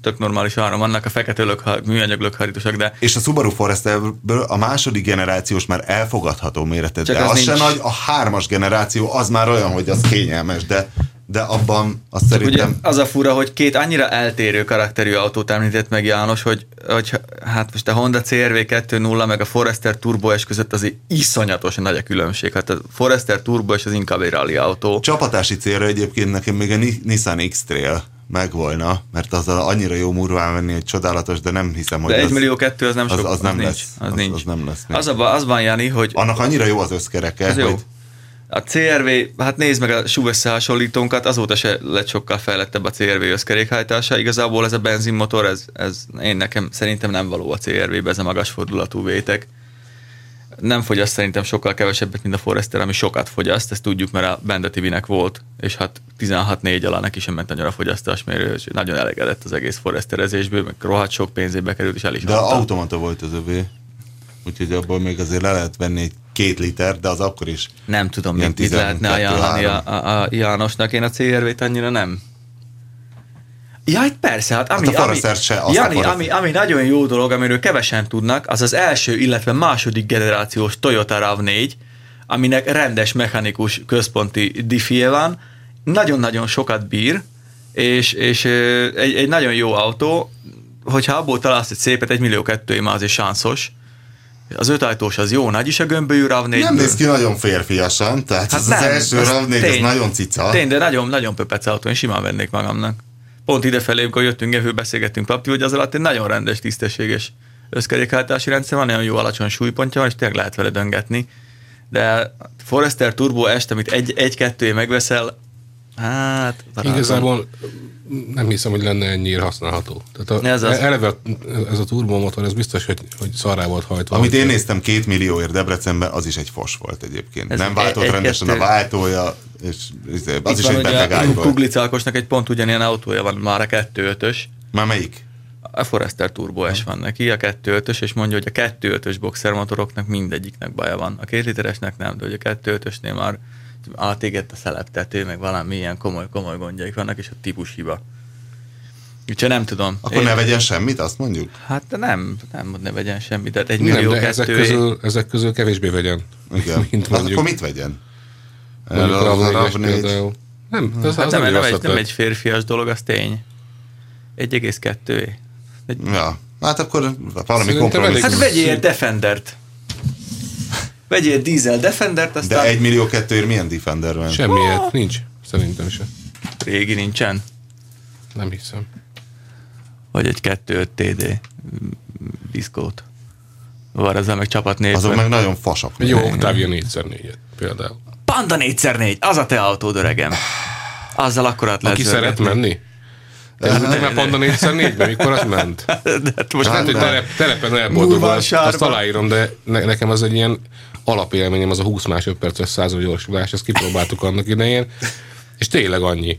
tök normális áram vannak, a fekete lökhar, műanyag lökharítósak, de És a Subaru Foresterből a második generációs már elfogadható méreted, Csak de az az, se nincs. nagy, a hármas generáció az már olyan, hogy az kényelmes, de, de abban azt Ugye szerintem... az a fura, hogy két annyira eltérő karakterű autót említett meg János, hogy, hogy hát most a Honda CRV 2.0 meg a Forester Turbo S között azért iszonyatosan nagy a különbség. Hát a Forester Turbo S az inkább egy rally autó. Csapatási célra egyébként nekem még a Ni- Nissan X-Trail megvolna, mert az annyira jó murván venni, hogy csodálatos, de nem hiszem, hogy De 1 az, millió kettő az nem az- sok, az nem nincs, lesz. Az, Az- nincs. az nem lesz. Az, a, az van, Jani, hogy Annak annyira jó az összkereke, Ez jó. A CRV, hát nézd meg a SUV összehasonlítónkat, azóta se lett sokkal fejlettebb a CRV összkerékhajtása. Igazából ez a benzinmotor, ez, ez én nekem szerintem nem való a CRV-be, ez a magas fordulatú vétek. Nem fogyaszt szerintem sokkal kevesebbet, mint a Forester, ami sokat fogyaszt, ezt tudjuk, mert a Benda TV-nek volt, és hát 16-4 alá neki sem ment annyira a fogyasztásmérő, és nagyon elégedett az egész Foresterezésből, meg rohadt sok pénzébe került, és el is de adta. automata volt az övé. Úgyhogy abból még azért le lehet venni egy két liter, de az akkor is. Nem tudom, mit, mit lehetne 12, ajánlani a, a, a Jánosnak. Én a CRV-t annyira nem. Ja, hát persze, hát ami, Hát ami, se, Jani, ami, ami nagyon jó dolog, amiről kevesen tudnak, az az első, illetve második generációs Toyota RAV4, aminek rendes mechanikus központi diffie van, nagyon-nagyon sokat bír, és, és egy, egy nagyon jó autó, hogyha abból találsz egy szépet, egy millió kettő már azért sanszos. Az ötajtós az jó nagy is a gömbölyű RAV4. Nem néz ki nagyon férfiasan, tehát hát az, az első az RAV4, ez tény. nagyon cica. Tény, de nagyon, nagyon pöpec autó, én simán vennék magamnak. Pont idefelé, amikor jöttünk, jövő beszélgettünk papti, hogy az alatt egy nagyon rendes, tisztességes összkerékhajtási rendszer van, nagyon jó alacsony súlypontja van, és tényleg lehet vele döngetni. De Forester Turbo est, amit egy, egy-kettő megveszel, hát... barátom. Igazából nem hiszem, hogy lenne ennyire használható. Tehát a, Ez az. eleve ez a turbomotor, ez biztos, hogy, hogy szarrá volt hajtva. Amit én néztem két millióért Debrecenben, az is egy fos volt egyébként. Ez nem váltott egy- rendesen a kettő- váltója, és izé, az Itt is van, egy beteg ágy a volt. Kuglicálkosnak egy pont ugyanilyen autója van, már a 2.5-ös. Már melyik? A Forester Turbo S van neki, a 2.5-ös, és mondja, hogy a 2.5-ös boxermotoroknak mindegyiknek baja van. A két literesnek nem, de hogy a 2.5-ösnél már átégett a szeleptető, meg valami ilyen komoly, komoly gondjaik vannak, és a típus hiba. Úgyhogy nem tudom. Akkor ne vegyen semmit, azt mondjuk? Hát de nem, nem, ne vegyen semmit, tehát egy Nem, millió de ezek kettő. közül, ezek közül kevésbé vegyen. [laughs] Igen. Mint Hát akkor mit vegyen? Mondjuk Erre a az a RAV4-es RAV4. például. Nem, ez, Hát az nem, nem, nem, egy nem egy férfias dolog, az tény. 1,2. Egy, Ja, hát akkor valami kompromisszum. hát vegyél Defendert. Vegyél dízel Defendert, aztán De egy millió kettőért milyen Defender van? Semmiért, nincs. Szerintem se. régi nincsen. Nem hiszem. Vagy egy 2 TD diszkót. Van ezzel meg csapat négy. Azok meg nagyon fasak. Egy jó Octavia 4x4-et például. Panda 4x4, az a te autód, öregem. Azzal akkor át lehet Aki szeret menni? Ez pont a 4x4-ben, mikor az ment? De hát most Lehet, hogy nem. telep, telepen elboldogul, azt aláírom, de ne, nekem az egy ilyen alapélményem, az a 20 másodperces század gyorsulás, ezt kipróbáltuk annak idején, és tényleg annyi.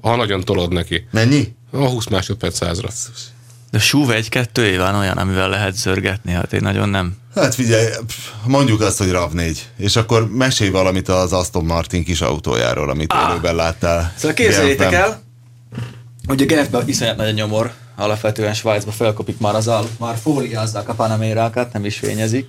Ha nagyon tolod neki. Mennyi? A 20 másodperc százra. De SUV egy kettő van olyan, amivel lehet zörgetni, hát én nagyon nem. Hát figyelj, mondjuk azt, hogy RAV4, és akkor mesélj valamit az Aston Martin kis autójáról, amit ah. élőben láttál. Szóval képzeljétek el, hogy a Genfben iszonyat nagy a nyomor, alapvetően Svájcba felkopik már az al, már fóliázzák a panamérákat, nem is fényezik,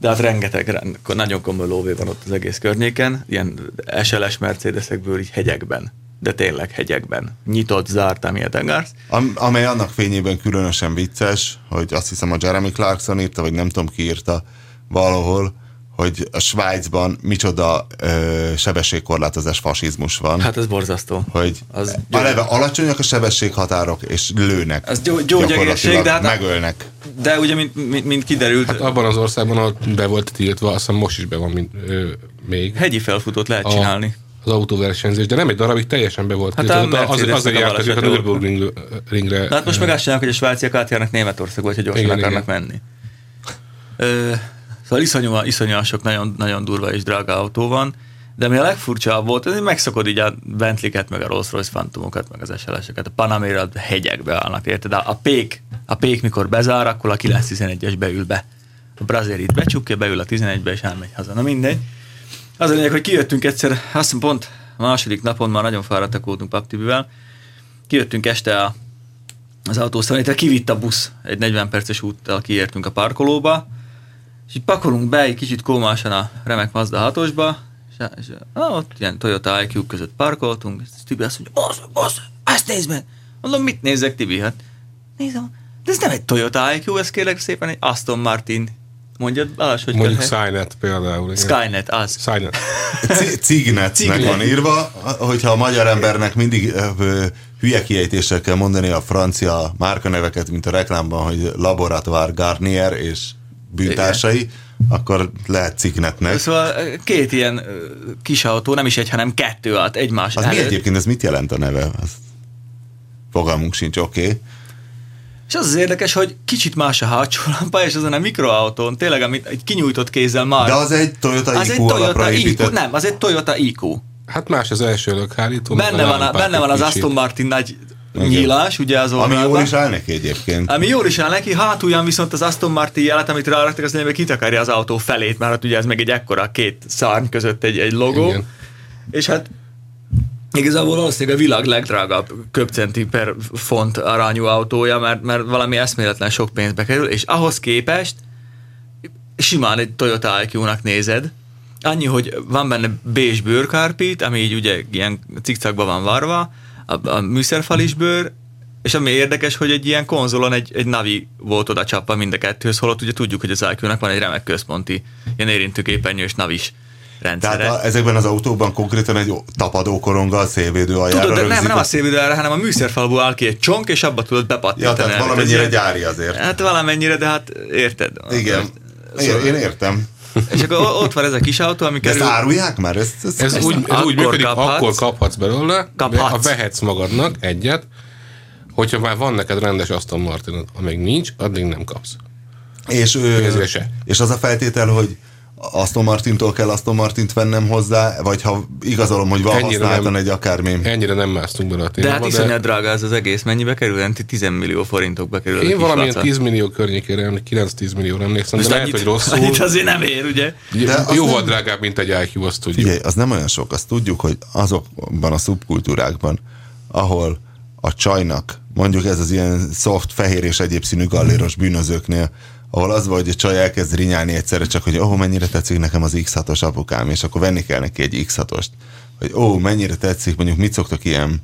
de hát rengeteg, ren- nagyon komoly lóvé van ott az egész környéken, ilyen SLS Mercedesekből így hegyekben. de tényleg hegyekben. Nyitott, zárt, amilyet engársz. Am, amely annak fényében különösen vicces, hogy azt hiszem a Jeremy Clarkson írta, vagy nem tudom ki írta valahol, hogy a Svájcban micsoda ö, sebességkorlátozás fasizmus van. Hát ez borzasztó. hogy az az eleve alacsonyak a sebességhatárok, és lőnek. Az gyó- gyógyegészség, de hát- megölnek. De ugye, mint, mint, mint kiderült, Hát abban az országban, ahol be volt tiltva, azt hiszem most is be van mint, ö, még hegyi felfutót lehet a, csinálni. az autóversenyzés, de nem egy darabig teljesen be volt Hát a az, Mercedesnek azért a jártak ők a Nürburgringre. De hát most meg azt csinálják, hogy a svájciak átjárnak Németországba, hogyha gyorsan Igen, akarnak menni. Ö, szóval iszonyú, iszonyúan sok nagyon, nagyon durva és drága autó van, de ami a legfurcsább volt, hogy megszokod így a Bentley-ket, meg a Rolls-Royce Phantomokat, meg az SLS-eket, a Panamera hegyekbe állnak, érted? A, pék, a pék mikor bezár, akkor a 911-es beül be. A Brazerit becsukja, beül a 11-be, és elmegy haza. Na mindegy. Az a lényeg, hogy kijöttünk egyszer, azt pont a második napon már nagyon fáradtak voltunk Paptibivel, kijöttünk este a, az autószalonitra, kivitt a busz, egy 40 perces úttal kiértünk a parkolóba, és így pakolunk be egy kicsit kómásan a remek Mazda 6-osba, és, és ah, ott ilyen Toyota IQ között parkoltunk, és Tibi azt mondja, az, az, ezt nézd meg! Mondom, mit nézek, Tibi? Hát nézem, de ez nem egy Toyota IQ, ez kérlek szépen egy Aston Martin. Mondjad, Balázs, hogy Mondjuk kell- Skynet például. igen. Skynet, az. Skynet. C- Cignetnek Cignet. van írva, hogyha a magyar embernek mindig ö, hülye kiejtéssel kell mondani a francia márkaneveket, mint a reklámban, hogy Laboratoire Garnier és bűntársai, akkor lehet Cignetnek. Szóval két ilyen kis autó, nem is egy, hanem kettő állt egymás Az mi előtt. egyébként, ez mit jelent a neve? Az fogalmunk sincs, oké. Okay. És az az érdekes, hogy kicsit más a hátsó lampa, és azon a mikroautón, tényleg, amit egy kinyújtott kézzel már. De az egy Toyota az egy IQ alapra Toyota IQ, nem, az egy Toyota IQ. Hát más az első lökhárító. Benne van, a, benne egy van az. Aston Martin nagy Igen. nyílás, ugye az Ami jól is áll neki egyébként. Ami jól is áll neki, hátulján viszont az Aston Martin jelet, amit ráraktak, az lényegében kitakarja az autó felét, mert hát ugye ez meg egy ekkora két szárny között egy, egy logó. Igen. És hát igazából valószínűleg a világ legdrágább köpcenti per font arányú autója, mert, mert valami eszméletlen sok pénzbe kerül, és ahhoz képest simán egy Toyota IQ-nak nézed, annyi, hogy van benne beige bőrkárpít, ami így ugye ilyen cikcakba van varva, a, a műszerfal is bőr, és ami érdekes, hogy egy ilyen konzolon egy, egy navi volt oda csapva mind a kettőhöz, holott ugye tudjuk, hogy az IQ-nak van egy remek központi, ilyen érintőképernyős navis rendszere. Tehát a, ezekben az autókban konkrétan egy tapadókoronggal szélvédő aljára Tudod, de nem, nem a szélvédőre, hanem a műszerfalból áll ki egy csonk, és abba tudod Ja, bepattintani. tehát ennek valamennyire gyári azért. Hát valamennyire, de hát érted. Igen. Én, én értem. És akkor ott van ez a kis autó, ami De ezt kerül... árulják már? Ezt, ezt, Ez ezt úgy, ez úgy akkor működik, kaphatsz. akkor kaphatsz belőle, Kaphatsz. de vehetsz magadnak egyet, hogyha már van neked rendes Aston Martin, amíg nincs, addig nem kapsz. És, ő, és az a feltétel, hogy Aston Martintól kell Aston Martint vennem hozzá, vagy ha igazolom, hogy van Ennyire használtan nem. egy akármi. Ennyire nem másztunk bele a De témába, hát iszonyat drága ez az egész. Mennyibe kerül? Ilyen 10 millió forintokba kerül. én valamilyen laca. 10 millió környékére, emlék- 9-10 millióra emlékszem, de Most lehet, annyit- hogy rosszul. annyit azért nem ér, ugye? De Jóval nem- drágább, mint egy IQ, azt tudjuk. Figyelj, az nem olyan sok, azt tudjuk, hogy azokban a szubkultúrákban, ahol a csajnak, mondjuk ez az ilyen soft, fehér és egyéb színű galléros bűnözőknél, ahol az van, hogy a csaj elkezd rinyálni egyszerre csak, hogy ó, mennyire tetszik nekem az X6-os apukám, és akkor venni kell neki egy X6-ost. Hogy ó, mennyire tetszik, mondjuk mit szoktak ilyen,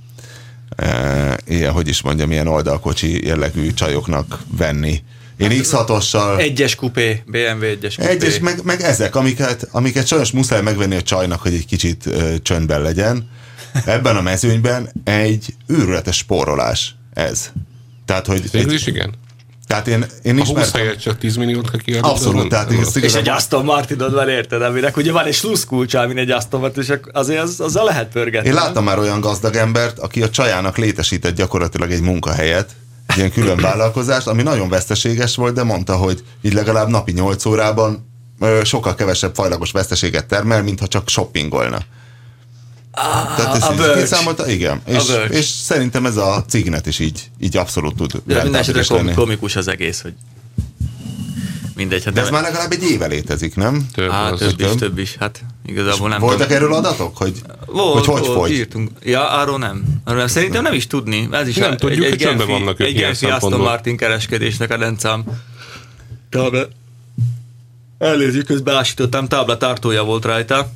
e, ilyen, hogy is mondjam, ilyen oldalkocsi jellegű csajoknak venni. Én X6-ossal... Egyes kupé, BMW egyes kupé. Egyes, meg, meg ezek, amiket, amiket sajnos muszáj megvenni a csajnak, hogy egy kicsit ö, csöndben legyen. Ebben a mezőnyben egy őrületes spórolás ez. Tehát, hogy Végül egy, is igen. Tehát én, én A 20 ismertem. helyett csak 10 milliót kell kiadni. Abszolút, tehát ez És egy Aston Martinod van, érted? Aminek ugye van egy sluszkulcsa, amin egy Aston Martin, és azért az, azzal lehet pörgetni. én láttam már olyan gazdag embert, aki a csajának létesített gyakorlatilag egy munkahelyet, egy ilyen külön [coughs] vállalkozást, ami nagyon veszteséges volt, de mondta, hogy így legalább napi 8 órában sokkal kevesebb fajlagos veszteséget termel, mintha csak shoppingolna. Tehát a ezt így bölcs. kiszámolta, igen. És, bölcs. és szerintem ez a cignet is így, így abszolút tud De minden esetre kom- komikus az egész, hogy mindegy. Hát De ez nem- már legalább egy éve létezik, nem? Több Hát az. több is, több. több is. Hát igazából nem Voltak tudom. erről adatok? Hogy Volt, hogy, hogy volt, fogy? írtunk. Ja, arról nem. Arról szerintem nem is tudni. Ez is Nem a, tudjuk, egy, hogy csöndben vannak ők Egy Genfi Aston. Martin kereskedésnek a rendszám. Tábla. Elnézzük, közben ásítottam, tábla tartója volt rajta.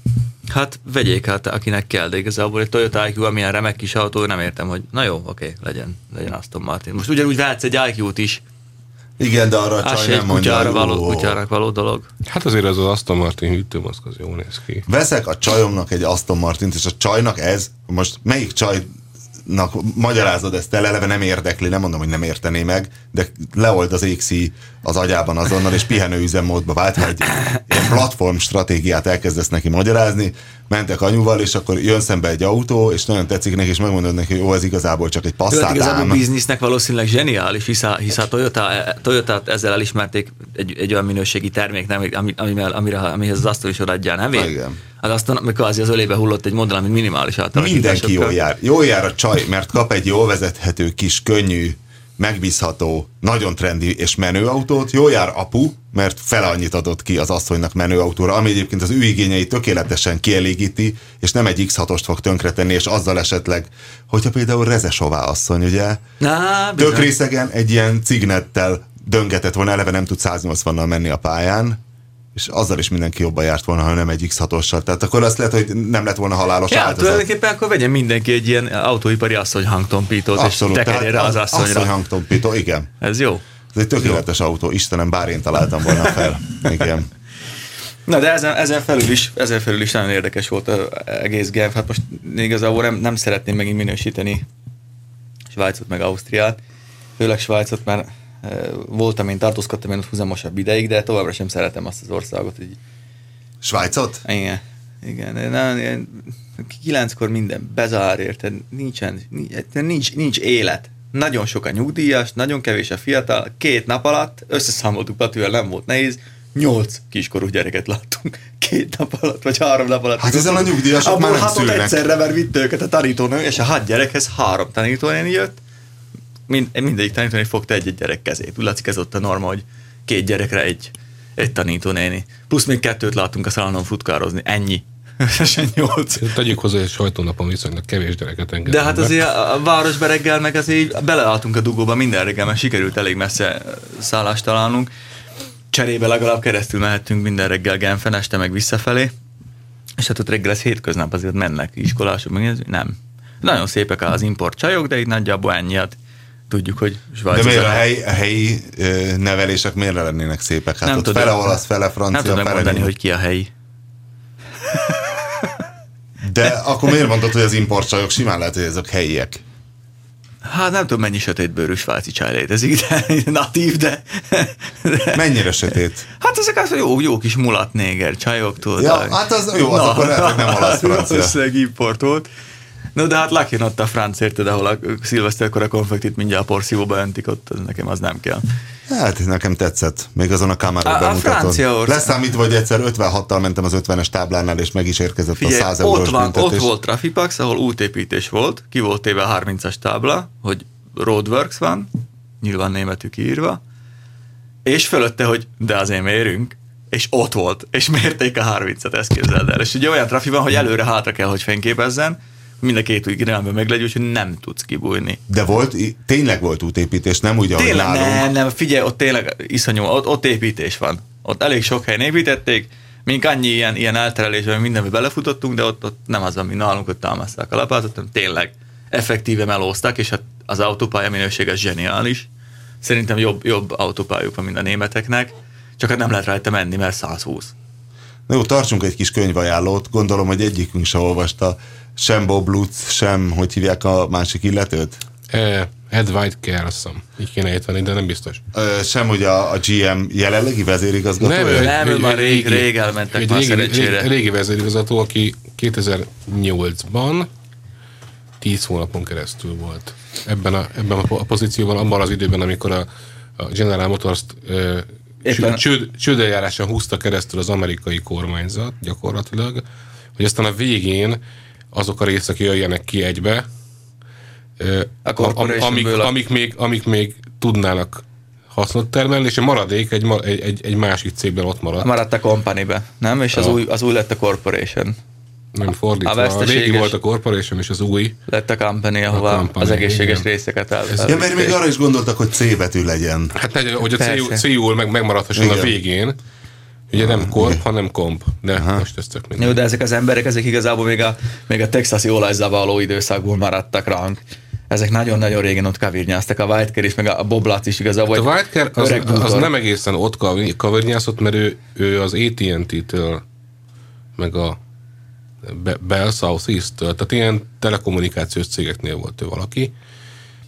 Hát vegyék hát, akinek kell, de igazából egy Toyota IQ, amilyen remek kis autó, nem értem, hogy na jó, oké, legyen, legyen Aston Martin. Most ugyanúgy vehetsz egy IQ-t is, Igen, de arra a csaj nem mondja, kutyára való, ó, kutyára való dolog. Hát azért az az Aston Martin hűtőmaszk az jól néz ki. Veszek a csajomnak egy Aston Martint, és a csajnak ez, most melyik csajnak magyarázod ezt el, eleve nem érdekli, nem mondom, hogy nem értené meg, de leold az égszí az agyában azonnal, és pihenő üzemmódba vált, ha egy ilyen platform stratégiát elkezdesz neki magyarázni, mentek anyuval, és akkor jön szembe egy autó, és nagyon tetszik neki, és megmondod neki, hogy ó, ez igazából csak egy passzát igazából ám. a biznisznek valószínűleg zseniális, hisz a, hisz a Toyota, Toyotát ezzel elismerték egy, egy olyan minőségi termék, nem, ami, amivel, amire, amihez az Aston is odaadja nevét. Igen. Az Aston, amikor az, az ölébe hullott egy modell, amit minimális átalakításokkal. Mindenki jól jár. Jól jár a csaj, mert kap egy jól vezethető, kis, könnyű, megbízható, nagyon trendi és menő autót. Jól jár apu, mert fele annyit adott ki az asszonynak menő autóra, ami egyébként az ő igényeit tökéletesen kielégíti, és nem egy X6-ost fog tönkretenni, és azzal esetleg, hogyha például Rezesová asszony, ugye, Na, bizony. tök részegen egy ilyen cignettel döngetett volna, eleve nem tud 180-nal menni a pályán, és azzal is mindenki jobban járt volna, ha nem egy X6-ossal. Tehát akkor azt lehet, hogy nem lett volna halálos Ja, áldozat. tulajdonképpen akkor vegyen mindenki egy ilyen autóipari asszony hangtompítót, és tekerje rá az asszonyra. Asszony hangtompító, igen. Ez jó. Ez egy tökéletes autó, Istenem, bár én találtam volna fel. Igen. Na de ezen, ezen, felül is, ezen felül is nagyon érdekes volt az egész Genf. Hát most igazából nem, nem szeretném megint minősíteni Svájcot meg Ausztriát, főleg Svájcot, mert voltam én, tartózkodtam én ott húzamosabb ideig, de továbbra sem szeretem azt az országot, hogy Svájcot? igen, igen, nem, ilyen, kilenckor minden bezár, érted, nincsen, nincs, nincs, élet. Nagyon sok a nyugdíjas, nagyon kevés a fiatal, két nap alatt összeszámoltuk Patűvel, nem volt nehéz, nyolc kiskorú gyereket láttunk két nap alatt, vagy három nap alatt. Hát ezen a nyugdíjasok már nem hatot szülnek. egyszerre, mert vitt őket a tanítónő, és a hat gyerekhez három tanítónéni jött, Mind, mindegyik tanítónéni fogta egy-egy gyerek kezét. Úgy látszik ez ott a norma, hogy két gyerekre egy, egy tanítónéni. Plusz még kettőt láttunk a szalonon futkározni. Ennyi. [laughs] Összesen nyolc. Tegyük hozzá, hogy sajtónapon viszonylag kevés gyereket engedünk De hát azért a városba reggel meg azért beleálltunk a dugóba minden reggel, mert sikerült elég messze szállást találnunk. Cserébe legalább keresztül mehettünk minden reggel Genfen, este meg visszafelé. És hát ott reggel ez hétköznap azért mennek iskolások, meg ez nem. Nagyon szépek az import csajok, de itt nagyjából ennyi. Hát tudjuk, hogy Svájc De miért a, helyi, a helyi nevelések miért ne lennének szépek? Hát Nem ott tudom. fele olasz, fele francia, Nem tudom megmondani, német. hogy ki a helyi. De akkor miért mondod, hogy az importcsajok simán lehet, hogy ezek helyiek? Hát nem tudom, mennyi sötétbőrű svájci csaj létezik, de [laughs] natív, de, de Mennyire sötét? Hát ezek az jó, jó kis mulat néger csajok, tudod. Ja, hát az jó, az akkor lehet, hogy nem olasz-francia. Valószínűleg import volt. No, de hát lakin ott a franc, érted, ahol a szilveszterkor a konfektit mindjárt a porszívóba öntik, ott az nekem az nem kell. Hát nekem tetszett, még azon a a bemutatón. Leszámítva, hogy egyszer 56-tal mentem az 50-es táblánál, és meg is érkezett Figyelj, a 100 eurós ott, van, ott büntetés. volt Trafipax, ahol útépítés volt, ki volt téve a 30-as tábla, hogy Roadworks van, nyilván németű kiírva, és fölötte, hogy de azért mérünk, és ott volt, és mérték a 30-at, ezt képzeld el. És ugye olyan trafi van, hogy előre-hátra kell, hogy fényképezzen, mind a két irányban meglegyen, úgyhogy nem tudsz kibújni. De volt, tényleg volt útépítés, nem úgy, ahogy Tényleg, nálunk. nem, nem, figyelj, ott tényleg iszonyú, ott, ott építés van. Ott elég sok helyen építették, mink annyi ilyen, ilyen elterelésben mindenbe belefutottunk, de ott, ott nem az, ami nálunk, ott támaszták a lapátot, hanem tényleg effektíve melóztak, és hát az autópálya minősége zseniális. Szerintem jobb, jobb autópályuk van, mint a németeknek, csak hát nem lehet rajta menni, mert 120. Na jó, tartsunk egy kis könyvajánlót. Gondolom, hogy egyikünk se olvasta sem Bob Lutz, sem, hogy hívják a másik illetőt? Eh, Ed White hiszem. Így kéne ejteni, de nem biztos. Sem, hogy a, a GM jelenlegi vezérigazgatója? ő- Nem, ő már rég- rég elmentek egy már régi, szerencsére. régi, régi vezérigazgató, aki 2008-ban 10 hónapon keresztül volt ebben a, ebben a po- a pozícióban, abban az időben, amikor a, a General Motors-t Éppen- csőd, csőd, csődeljáráson húzta keresztül az amerikai kormányzat gyakorlatilag, hogy aztán a végén azok a részek jöjjenek ki egybe, A corporationből amik, a- amik, még, amik még tudnának hasznot termelni, és a maradék egy, egy, egy, másik cégben ott maradt. Maradt a companybe, nem? És az, új, az új lett a corporation. Nem fordítva. A A, a régi veszteséges- volt a Corporation, és az új. Lett a company, ahova company, az egészséges igen. részeket el. Ja, mert még arra is gondoltak, hogy C betű legyen. Hát, hogy- hogy a. CU, meg megmaradhasson a Igen. végén. Ugye nem korp, hanem komp, de Aha. most ez tök mindegy. Jó, de ezek az emberek, ezek igazából még a, még a texasi olajzavaló időszakból maradtak ránk. Ezek nagyon-nagyon régen ott kavirnyáztak, a Whiteker is, meg a Bob Latz is igazából. Hát a Whiteker az, az, nem egészen ott kavirnyázott, mert ő, ő az AT&T-től, meg a Bell South East-től, tehát ilyen telekommunikációs cégeknél volt ő valaki,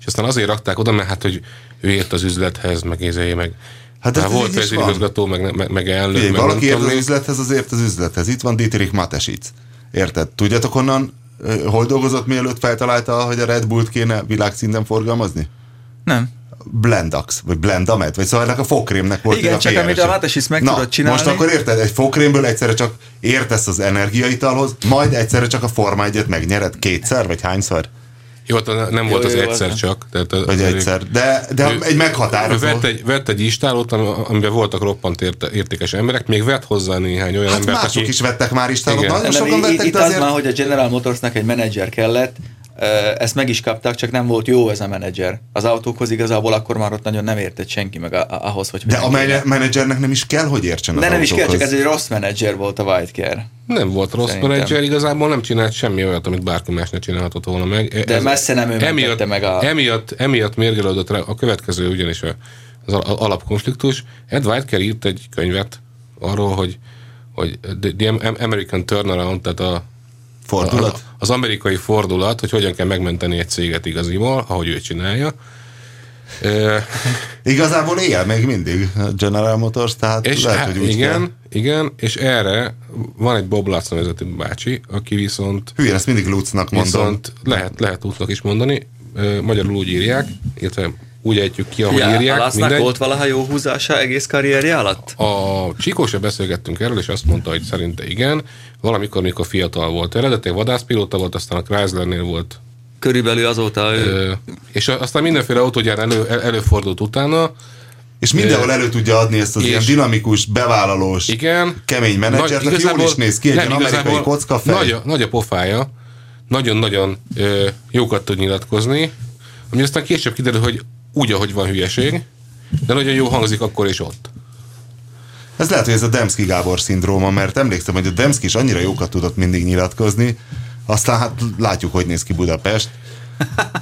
és aztán azért rakták oda, mert hát, hogy ő ért az üzlethez, meg ézei, meg Hát ez volt vezérigazgató, meg, meg, meg elnök. Figyelj, meg valaki ért az üzlethez, azért az üzlethez. Itt van Dietrich Matesic. Érted? Tudjátok honnan, hol dolgozott mielőtt feltalálta, hogy a Red Bullt kéne világszinten forgalmazni? Nem. Blendax, vagy Blendamet, vagy szóval ennek a fogkrémnek volt Igen, csak amit a Matesis meg Na, tudod csinálni. Most akkor érted, egy fogkrémből egyszerre csak értesz az energiaitalhoz, majd egyszerre csak a Forma egyet megnyered kétszer, vagy hányszor? Jó, nem jó, volt az jó, egyszer jó. csak. Tehát az, Vagy egyszer, de, de ő, egy meghatározó. Vett egy, vett egy istálót, amiben voltak roppant érte, értékes emberek, még vett hozzá néhány olyan hát embert, mások aki... is vettek már istálót, nagyon sokan vettek, itt de azért... az már, hogy a General Motorsnak egy menedzser kellett, ezt meg is kaptak, csak nem volt jó ez a menedzser. Az autókhoz igazából akkor már ott nagyon nem értett senki meg ahhoz, hogy... De a menedzsernek nem is kell, hogy értsen az De nem autókhoz. is kell, csak ez egy rossz menedzser volt a White Care. Nem volt rossz Szerintem. menedzser, igazából nem csinált semmi olyat, amit bárki más ne csinálhatott volna meg. De ez, messze nem ő emiatt, meg a... Emiatt, emiatt mérgelődött a következő ugyanis az alapkonfliktus. Ed White írt egy könyvet arról, hogy, hogy The American Turnaround, tehát a Fordulat? A, az amerikai fordulat, hogy hogyan kell megmenteni egy céget igaziból, ahogy ő csinálja. E, Igazából él még mindig General Motors, tehát és lehet, hogy úgy igen, kell. igen, és erre van egy Bob Lutz nevezetű bácsi, aki viszont... Hülye, ezt mindig Lutznak mondom. Viszont lehet, lehet Lutznak is mondani, magyarul úgy írják, illetve úgy ejtjük ki, ahogy ja, írják. Alasznak volt valaha jó húzása egész karrierje alatt? A Csikósa beszélgettünk erről, és azt mondta, hogy szerinte igen. Valamikor, mikor fiatal volt. Eredetileg vadászpilóta volt, aztán a Chryslernél volt. Körülbelül azóta ő... Ö, és aztán mindenféle autógyár elő, előfordult utána, és mindenhol elő tudja adni ezt az ilyen dinamikus, bevállalós, igen, kemény menedzsert, aki jól is néz ki, egy nem, amerikai kockafej. Nagy, a, nagy a pofája, nagyon-nagyon jókat tud nyilatkozni, ami aztán később kiderül, hogy úgy, ahogy van hülyeség, de nagyon jó hangzik akkor is ott. Ez lehet, hogy ez a Demszki Gábor szindróma, mert emlékszem, hogy a Demszki is annyira jókat tudott mindig nyilatkozni, aztán hát látjuk, hogy néz ki Budapest.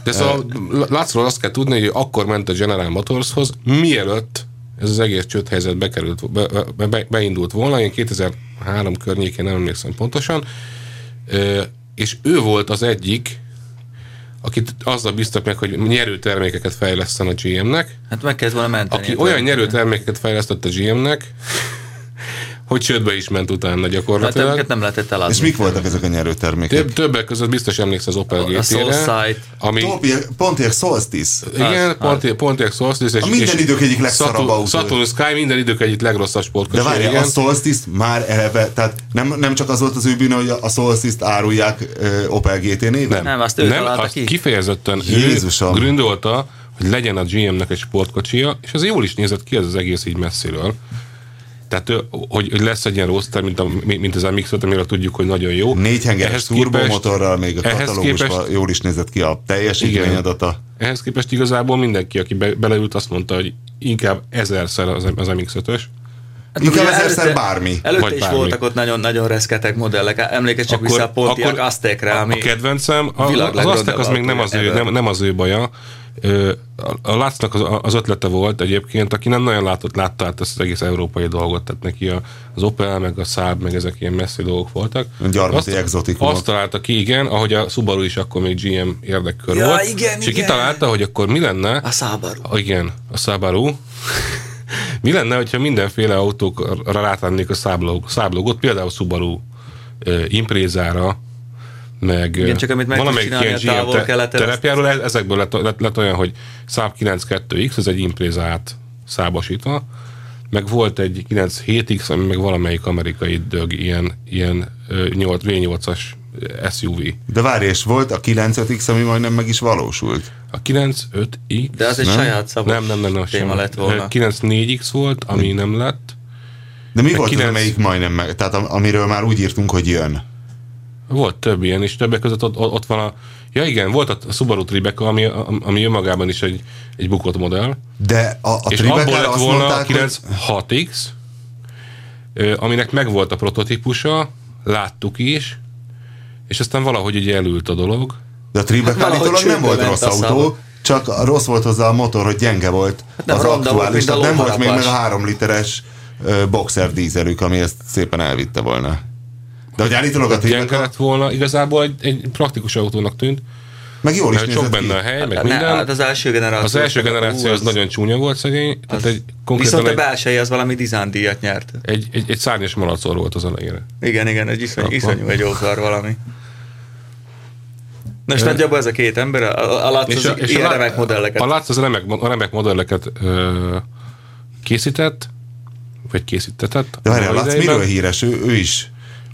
De szóval László azt kell tudni, hogy akkor ment a General Motorshoz, mielőtt ez az egész csődhelyzet bekerült, be, be, be, beindult volna, én 2003 környékén nem emlékszem pontosan, és ő volt az egyik, akit azzal bíztak meg, hogy nyerő termékeket fejleszten a GM-nek. Hát meg kellett volna menteni. Aki olyan nyerő termékeket fejlesztett a GM-nek, hogy csődbe is ment utána gyakorlatilag. Hát nem lehetett eladni. És mik voltak ezek a nyerőtermékek? Több, többek között biztos emlékszel az Opel GT-re. A Soulsight. Ami... Pontiac Solstice. Igen, Pontiac, Pontiac Solstice. És, a minden és idők egyik legszarabb autó. Saturn Sky minden idők egyik legrosszabb sportkocsi. De várj, a Solstice már eleve, tehát nem, nem csak az volt az ő bűnő, hogy a Solstice-t árulják uh, Opel GT néven? Nem, nem azt ő nem, azt ki. kifejezetten Jézusom. ő gründolta, hogy legyen a GM-nek egy sportkocsia, és az jól is nézett ki ez az egész így messziről. Tehát, hogy, hogy lesz egy ilyen roster, mint, a, mint az mx amiről tudjuk, hogy nagyon jó. Négy hengeres turbomotorral, még a katalógusban képest, jól is nézett ki a teljesítményadata. Ehhez képest igazából mindenki, aki be, beleült, azt mondta, hogy inkább ezerszer az, az MX-5-ös. Hát Inkább ezerszer bármi. Előtte Vagy is bármi. voltak ott nagyon-nagyon reszketek modellek. Emlékezz csak akkor, vissza a Pontiac Aztekre, ami A kedvencem, a, az Aztek az még nem az, ő, nem, nem az ő baja, a Lásznak az, az ötlete volt egyébként, aki nem nagyon látott, látta át ezt az egész európai dolgot, tehát neki a, az Opel, meg a Saab, meg ezek ilyen messzi dolgok voltak. Gyarmati exotikumok. Azt találta ki, igen, ahogy a Subaru is akkor még GM érdekkör ja, volt. Igen, és igen. kitalálta, hogy akkor mi lenne... A Subaru. Igen, a Subaru. [laughs] mi lenne, hogyha mindenféle autókra rátennék a Saab logot, például Subaru Imprézára, meg Igen, csak amit meg valamelyik ilyen GM te, terepjáról, ezt... ezekből lett, lett, lett, olyan, hogy Saab 92X, ez egy imprézát szábasítva, meg volt egy 97X, ami meg valamelyik amerikai dög, ilyen, ilyen 8, V8-as SUV. De várj, és volt a 95X, ami majdnem meg is valósult. A 95X... De az egy nem? saját szabos nem, nem, nem, nem, téma lett volna. 94X volt, ami nem lett. De mi a volt 9... az, amelyik majdnem meg, tehát amiről már úgy írtunk, hogy jön? Volt több ilyen is, többek között ott, ott van a... Ja igen, volt a Subaru Tribeca, ami, ami önmagában is egy, egy bukott modell. De a, a és abból lett volna mondták, a 96X, ö, aminek megvolt a prototípusa, láttuk is, és aztán valahogy ugye elült a dolog. De a Tribeck Hát állítólag nem volt rossz autó, szava. csak rossz volt hozzá a motor, hogy gyenge volt nem az ronda volt, aktuális, tehát nem volt még meg a három literes boxer dízelük, ami ezt szépen elvitte volna. De hogy állítólag a Gyenge Tribeck, lett volna, igazából egy, egy praktikus autónak tűnt, meg jól is sok nézett ki. benne a hely, meg Ne, minden. hát az első generáció. Az első generáció az nagyon csúnya volt szegény, tehát egy Viszont a belseje az valami design díjat nyert. egy, egy, egy szárnyas malacor volt az elejére. Igen, igen, egy iszony, Akkor. iszonyú egy ózar valami. Na és nagyjából ez a két ember, a, a Lac az a- ilyen a, remek modelleket. A Lac az remek, a remek modelleket ö, készített, vagy készítetett. De várjál, idejében. miről híres? Ő, ő is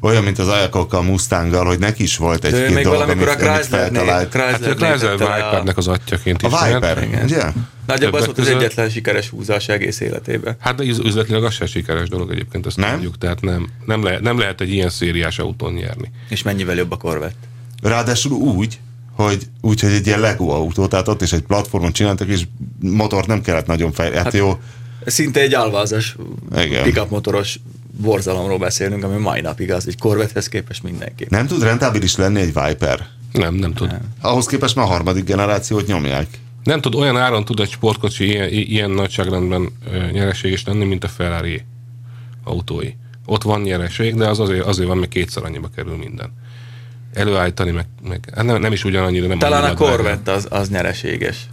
olyan, mint az Ajakokkal, Mustanggal, hogy neki is volt egy-két még dolog, valamikor a amit, amit Chryslernél, feltalált. Hát Chryslernél Chrysler a- Vipernek az atyaként A is. Viper, Igen. ugye? Nagyjából az volt az egyetlen sikeres húzás egész életében. Hát de üz- üzletileg az se sikeres dolog egyébként, ezt Nem? tudjuk. Tehát nem, nem, lehet, nem lehet egy ilyen szériás autón nyerni. És mennyivel jobb a Corvette. Ráadásul úgy, hogy, úgy, hogy egy ilyen Lego autó, tehát ott is egy platformon csináltak, és motort nem kellett nagyon fejleszteni. Hát, jó, Szinte egy alvázas pickup motoros borzalomról beszélünk, ami mai napig az egy Corvettehez képest mindenképp. nem tud rentábilis lenni egy Viper. Nem, nem tud. Ahhoz képest már a harmadik generációt nyomják. Nem tud, olyan áron tud egy sportkocsi ilyen, ilyen nagyságrendben nyereséges lenni, mint a Ferrari autói. Ott van nyereség, de az azért, azért van, mert kétszer annyiba kerül minden. Előállítani, meg, meg hát nem, nem is ugyanannyira, nem Talán a. Corvette az, az nyereséges.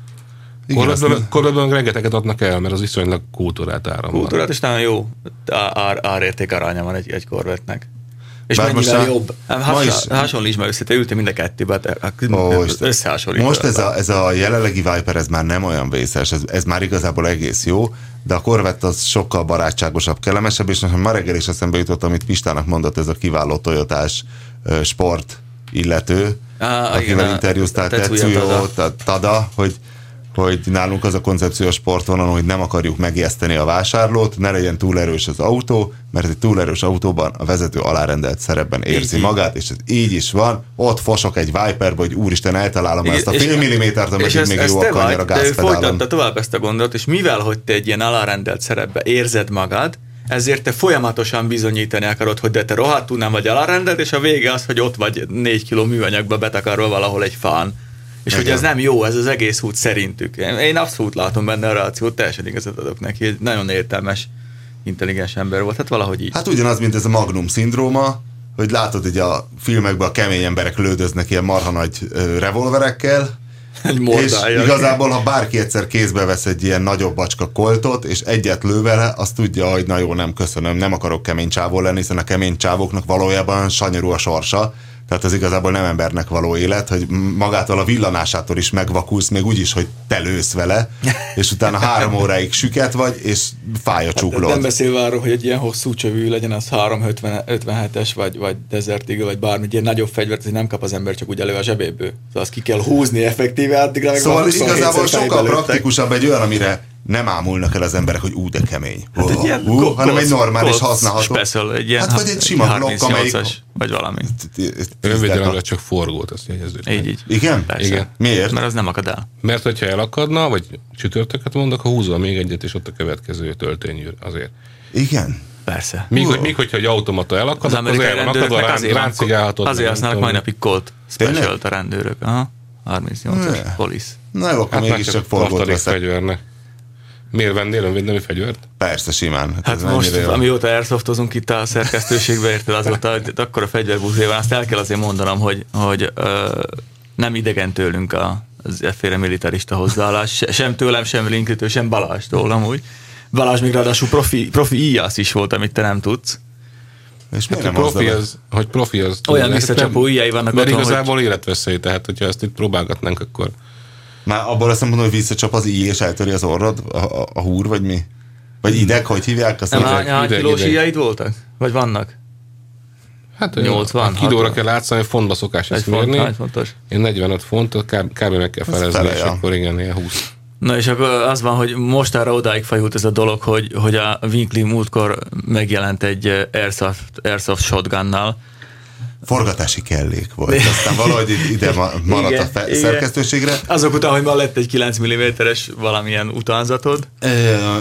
Corvette-ben Corvette-ben rengeteget adnak el, mert az iszonylag kultúrát áram. Kultúrát, és nagyon jó ár, árérték aránya van egy, egy Corvette-nek. És Bár mennyivel most a- jobb? Hát Has, is- hasonlíts meg össze, te ültél mind a kettőbe, oh, Isten. összehasonlítva. Most ez a, ez a jelenlegi Viper, ez már nem olyan vészes, ez, ez már igazából egész jó, de a Corvette az sokkal barátságosabb, kellemesebb, és nekem ma reggel is eszembe jutott, amit Pistának mondott, ez a kiváló Toyotás sport illető, Á, akivel interjúztál, a Tetsuyo, Tada, hogy hogy nálunk az a koncepció a sportvonalon, hogy nem akarjuk megijeszteni a vásárlót, ne legyen túl erős az autó, mert egy túl erős autóban a vezető alárendelt szerepben érzi így. magát, és ez így is van. Ott fosok egy Viperbe, hogy úristen, eltalálom Igen, ezt a fél millimétert, ez, még ez jó a kanyer a vagy, gázpedálon. folytatta tovább ezt a gondolatot, és mivel, hogy te egy ilyen alárendelt szerepbe érzed magad, ezért te folyamatosan bizonyítani akarod, hogy de te rohadtul nem vagy alárendelt, és a vége az, hogy ott vagy négy kiló műanyagba betakarva valahol egy fán. És hogy ez nem jó, ez az egész út szerintük. Én- abszolút látom benne a reakciót, teljesen igazat adok neki. Egy nagyon értelmes, intelligens ember volt. Hát valahogy így. Hát ugyanaz, mint ez a Magnum szindróma, hogy látod, hogy a filmekben a kemény emberek lődöznek ilyen marha nagy revolverekkel, és igazából, ha bárki egyszer kézbe vesz egy ilyen nagyobb bacska koltot, és egyet lő vele, azt tudja, hogy na jó, nem köszönöm, nem akarok kemény csávó lenni, hiszen a kemény csávóknak valójában sanyarú a sorsa. Tehát ez igazából nem embernek való élet, hogy magától a villanásától is megvakulsz, még úgy is, hogy te lősz vele, [laughs] és utána három óráig süket vagy, és fáj a csuklód. Nem beszélve arról, hogy egy ilyen hosszú csövű legyen az 357-es, vagy, vagy Desert Eagle, vagy bármi, egy ilyen nagyobb fegyvert, hogy nem kap az ember csak úgy elő a zsebéből. Szóval azt ki kell húzni effektíve, addigra meg Szóval már 27-szer igazából sokkal praktikusabb egy olyan, amire nem ámulnak el az emberek, hogy ú, de kemény. Hát egy ilyen Ú, Colt- hanem egy normális használható. Special, egy ilyen hát vagy egy sima blokk, amelyik... 38-as, vagy valami. Önvédelemre csak forgót, azt jegyezzük. Így, így. Igen? Igen. Miért? Mert az nem akad el. Mert hogyha elakadna, vagy csütörtöket mondok, ha húzol még egyet, és ott a következő töltényűr azért. Igen. Persze. Míg, hogy, míg hogyha egy automata elakad, Az akkor az el van akadva, rán, azért, ráncigálhatod. azért használnak mai napig Colt? Special a rendőrök. Aha. 38-as Ne. police. Na jó, akkor Hát mégiscsak csak forgót veszek. fegyvernek. Miért vennél önvédelmi fegyvert? Persze, simán. Hát ez most, jó. amióta airsoftozunk itt a szerkesztőségbe, érted, azóta hogy akkor a fegyverbúzé van, azt el kell azért mondanom, hogy, hogy ö, nem idegen tőlünk a, az efféle militarista hozzáállás, se- sem tőlem, sem Linklitől, sem Balástól amúgy. Balázs még ráadásul profi, profi íjász is volt, amit te nem tudsz. És Hát, nem hogy profi azzal- az, hogy profi az... Olyan Hát, visszacsapó ujjai vannak Mert otthon, igazából életveszély, tehát hogyha ezt itt próbálgatnánk, akkor... Már abból azt mondom, hogy visszacsap az íj és eltöri az orrod, a, a, a húr, vagy mi? Vagy ideg, hogy hívják? Azt Nem, hány, hány kilós íjaid voltak? Vagy vannak? Hát 80, a kilóra 60. kell látszani, fontba szokás ezt font, mérni. hány fontos? Én 45 fontot kb, kb. meg kell Ez felezni, fele, és ja. akkor igen, ilyen 20. Na és akkor az van, hogy mostanra odáig fajult ez a dolog, hogy, hogy a Winkley múltkor megjelent egy Airsoft, Airsoft shotgunnal, forgatási kellék volt. Aztán valahogy ide maradt igen, a fe- igen. szerkesztőségre. Azok után, hogy ma lett egy 9 mm-es valamilyen utánzatod?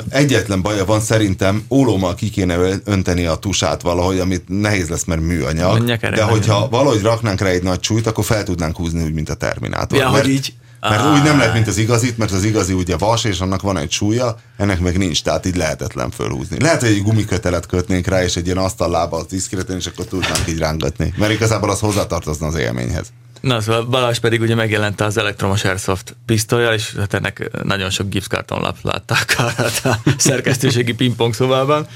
Egyetlen baja van szerintem, ólommal ki kéne önteni a tusát valahogy, amit nehéz lesz, mert műanyag. De hogyha valahogy raknánk rá egy nagy csúlyt, akkor fel tudnánk húzni úgy, mint a Terminátor. Ja, mert, hogy így mert úgy nem lehet, mint az igazit, mert az igazi ugye vas, és annak van egy súlya, ennek meg nincs, tehát így lehetetlen fölhúzni. Lehet, hogy egy gumikötelet kötnénk rá, és egy ilyen asztallába az diszkreten, és akkor tudnánk így rángatni. Mert igazából az hozzátartozna az élményhez. Na, szóval Balázs pedig ugye megjelent az elektromos Airsoft pisztolya, és hát ennek nagyon sok gipszkartonlap látták a szerkesztőségi pingpong szobában.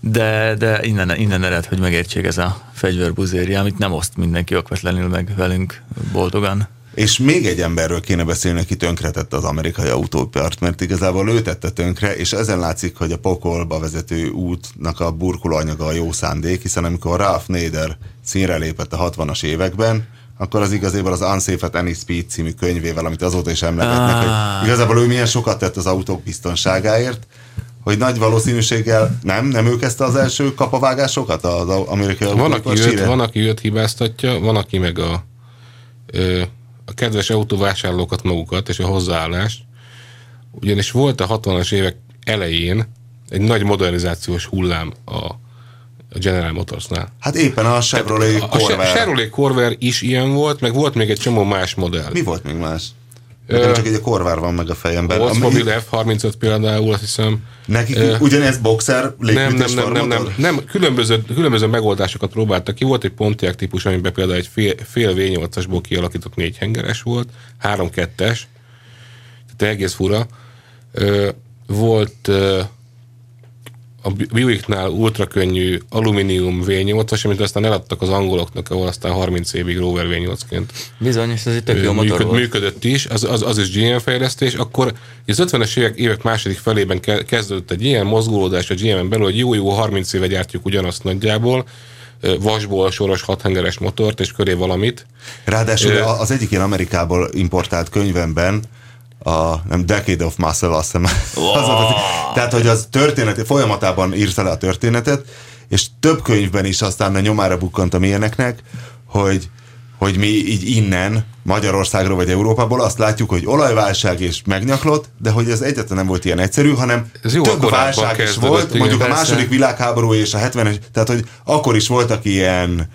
De, de innen, innen ered, hogy megértsék ez a fegyverbuzéria, amit nem oszt mindenki okvetlenül meg velünk boldogan. És még egy emberről kéne beszélni, aki tönkretette az amerikai autópart, mert igazából ő tette tönkre, és ezen látszik, hogy a pokolba vezető útnak a burkolóanyaga a jó szándék, hiszen amikor Ralph Nader színre lépett a 60-as években, akkor az igazából az Unsafe at Any Speed című könyvével, amit azóta is emlegetnek, ah. hogy igazából ő milyen sokat tett az autók biztonságáért, hogy nagy valószínűséggel nem, nem ő kezdte az első kapavágásokat az amerikai van, aki őt, van, aki őt hibáztatja, van, aki meg a ö, a kedves autóvásárlókat magukat és a hozzáállást, ugyanis volt a 60-as évek elején egy nagy modernizációs hullám a, a General Motorsnál. Hát éppen a Chevrolet Corvair. A Chevrolet Corvair is ilyen volt, meg volt még egy csomó más modell. Mi volt még más? Nekem csak egy a Corvair van meg a fejemben. Oldsmobile F35 például, azt hiszem. Nekik uh, ugyanez boxer nem, nem, nem, nem, nem, nem, különböző, különböző megoldásokat próbáltak ki. Volt egy Pontiac típus, amiben például egy fél, fél V8-asból kialakított négy hengeres volt, három kettes, tehát egész fura. Uh, volt uh, a Buicknál ultra könnyű alumínium V8-as, amit aztán eladtak az angoloknak, ahol aztán 30 évig Rover V8-ként. Bizony, és ez egy tök jó motor volt. Működött is, az, az, az is GM fejlesztés. Akkor az 50-es évek, évek második felében kezdődött egy ilyen mozgulódás a GM-en belül, hogy jó-jó 30 éve gyártjuk ugyanazt nagyjából, vasból soros hathengeres motort, és köré valamit. Ráadásul az egyik ilyen Amerikából importált könyvemben a nem Decade of Muscle, azt hiszem. [laughs] Wow. az, tehát, hogy az történet, folyamatában írta le a történetet, és több könyvben is aztán a nyomára bukkantam ilyeneknek, hogy hogy mi így innen, Magyarországról vagy Európából azt látjuk, hogy olajválság és megnyaklott, de hogy ez egyetlen nem volt ilyen egyszerű, hanem ez jó, több válság is volt, mondjuk a második világháború és a 70-es, tehát hogy akkor is voltak ilyen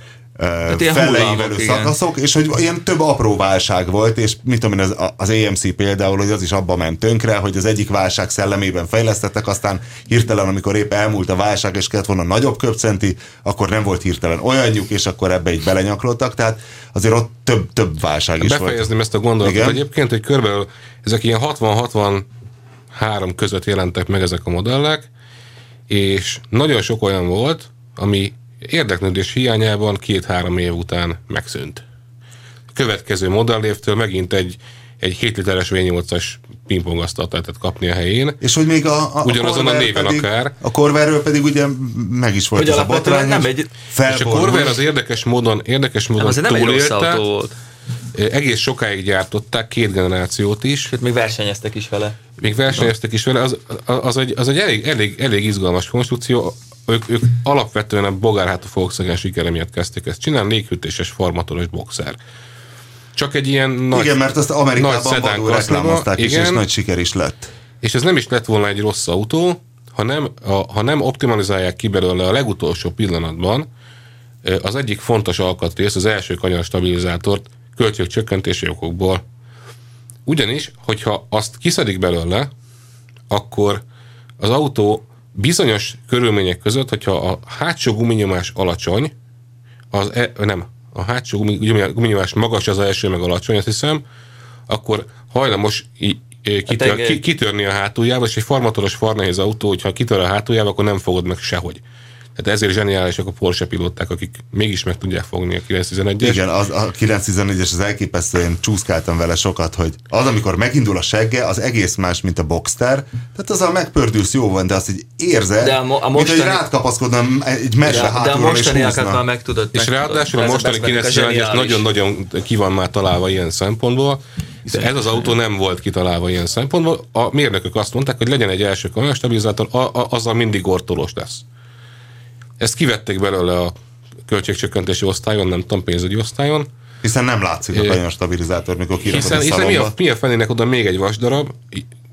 feleivelő szakaszok, és hogy ilyen több apró válság volt, és mit tudom én, az, az AMC például, hogy az is abba ment tönkre, hogy az egyik válság szellemében fejlesztettek, aztán hirtelen, amikor épp elmúlt a válság, és kellett volna nagyobb köpcenti, akkor nem volt hirtelen olyanjuk, és akkor ebbe így belenyaklottak, tehát azért ott több, több válság is Befejezném volt. ezt a gondolatot Igen? egyébként, hogy körülbelül ezek ilyen 60-63 között jelentek meg ezek a modellek, és nagyon sok olyan volt, ami érdeklődés hiányában két-három év után megszűnt. A következő modellévtől megint egy, egy 7 literes V8-as pingpongasztalt lehetett kapni a helyén. És hogy még a, a Ugyanazon a, a néven pedig, akár. A Corvairről pedig ugye meg is volt hogy ez a botrány. Nem egy és a Corvair az érdekes módon, érdekes módon nem, nem egy autó volt. Egész sokáig gyártották, két generációt is. Sőt, még versenyeztek is vele. Még versenyeztek is vele, az, az, egy, az egy elég, elég, elég izgalmas konstrukció ők, ők alapvetően a bogárhátú Volkswagen sikere miatt kezdték ezt csinálni, légkötéses formatoros boxer. Csak egy ilyen nagy Igen, mert azt Amerikában vadul reklámozták is, és nagy siker is lett. És ez nem is lett volna egy rossz autó, hanem, a, ha nem optimalizálják ki belőle a legutolsó pillanatban, az egyik fontos alkatrész, az első kanyar stabilizátort költségcsökkentési csökkentési okokból. Ugyanis, hogyha azt kiszedik belőle, akkor az autó bizonyos körülmények között, hogyha a hátsó guminyomás alacsony, az e, nem, a hátsó guminyomás magas az első meg alacsony, azt hiszem, akkor hajlamos kitör, a kitörni a hátuljába, és egy farmatoros farnehéz autó, hogyha kitör a hátuljába, akkor nem fogod meg sehogy. Tehát ezért zseniálisak a Porsche pilóták, akik mégis meg tudják fogni a 911-es. Igen, az, a 911-es az elképesztő, én csúszkáltam vele sokat, hogy az, amikor megindul a segge, az egész más, mint a Boxster. Tehát az a megpördülsz jó van, de azt így érzed, de a, mo- a mostani... mint hogy rád kapaszkodna egy mese de, de a mostaniakat már meg tudod. És ráadásul a mostani 911-es nagyon-nagyon ki van már találva ilyen szempontból. De ez az autó nem volt kitalálva ilyen szempontból. A mérnökök azt mondták, hogy legyen egy első kamionstabilizátor, azzal mindig ortolós lesz. Ezt kivették belőle a költségcsökkentési osztályon, nem tudom, pénzügyi osztályon. Hiszen nem látszik a kanyar stabilizátor, mikor kirakod Hiszen, a hiszen mi, a, mi a fenének oda még egy vasdarab,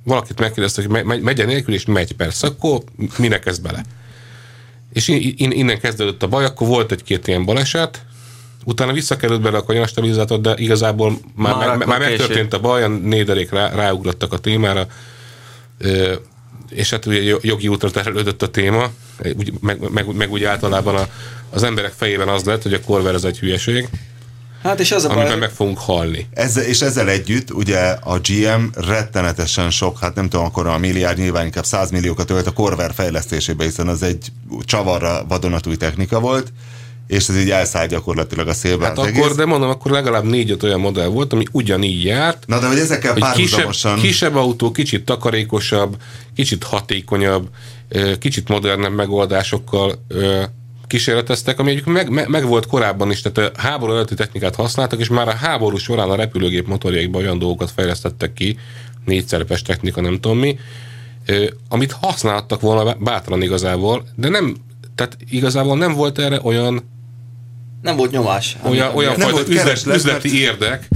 valakit megkérdezte, hogy megy, megy nélkül, és megy persze, akkor minek kezd bele? És in, in, innen kezdődött a baj, akkor volt egy-két ilyen baleset, utána visszakerült bele a kanyar stabilizátor, de igazából már, Már már, akkor már megtörtént a baj, a néderék rá, ráugrottak a témára, Ö, és hát ugye jo- jogi útra terelődött a téma, úgy, meg, meg, meg úgy általában a, az emberek fejében az lett, hogy a korver az egy hülyeség, Hát és az a amiben baj, meg fogunk halni. Ezzel, és ezzel együtt ugye a GM rettenetesen sok, hát nem tudom, akkor a milliárd nyilván inkább 100 milliókat ölt a Corvair fejlesztésébe, hiszen az egy csavarra vadonatúj technika volt, és ez így elszállt gyakorlatilag a szélbe Hát az akkor, egész. de mondom, akkor legalább négy-öt olyan modell volt, ami ugyanígy járt, Na de hogy ezekkel hogy kisebb, párhuzamosan... kisebb autó, kicsit takarékosabb, kicsit hatékonyabb, kicsit modernebb megoldásokkal kísérleteztek, ami egyébként meg, meg, meg, volt korábban is, tehát a háború előtti technikát használtak, és már a háború során a repülőgép motorjaikban olyan dolgokat fejlesztettek ki, négyszerepes technika, nem tudom mi, amit használtak volna bátran igazából, de nem, tehát igazából nem volt erre olyan nem volt nyomás. olyan, ami- olyan Nem fajta volt üzlet, kereslet, üzleti mert- érdek,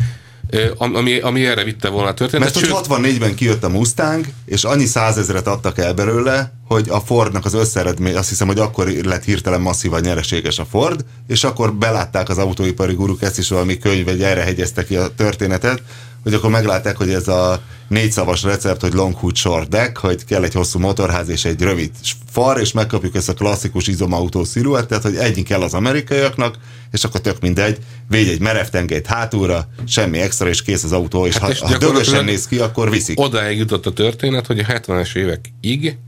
ami, ami erre vitte volna a történetet. Mert hogy 64-ben kijött a Mustang, és annyi százezret adtak el belőle, hogy a Fordnak az összeredmény, azt hiszem, hogy akkor lett hirtelen masszívan nyereséges a Ford, és akkor belátták az autóipari guruk, ezt is valami könyv, vagy erre hegyezte ki a történetet, hogy akkor meglátták, hogy ez a négyszavas recept, hogy long hood short deck, hogy kell egy hosszú motorház és egy rövid far, és megkapjuk ezt a klasszikus izomautó sziluettet, hogy ennyi kell az amerikaiaknak, és akkor tök mindegy, végy egy merev tengelyt hátulra, semmi extra, és kész az autó, és Hát ha, és ha dögösen gyakorlatilag néz ki, akkor viszik. Odáig jutott a történet, hogy a 70-es évekig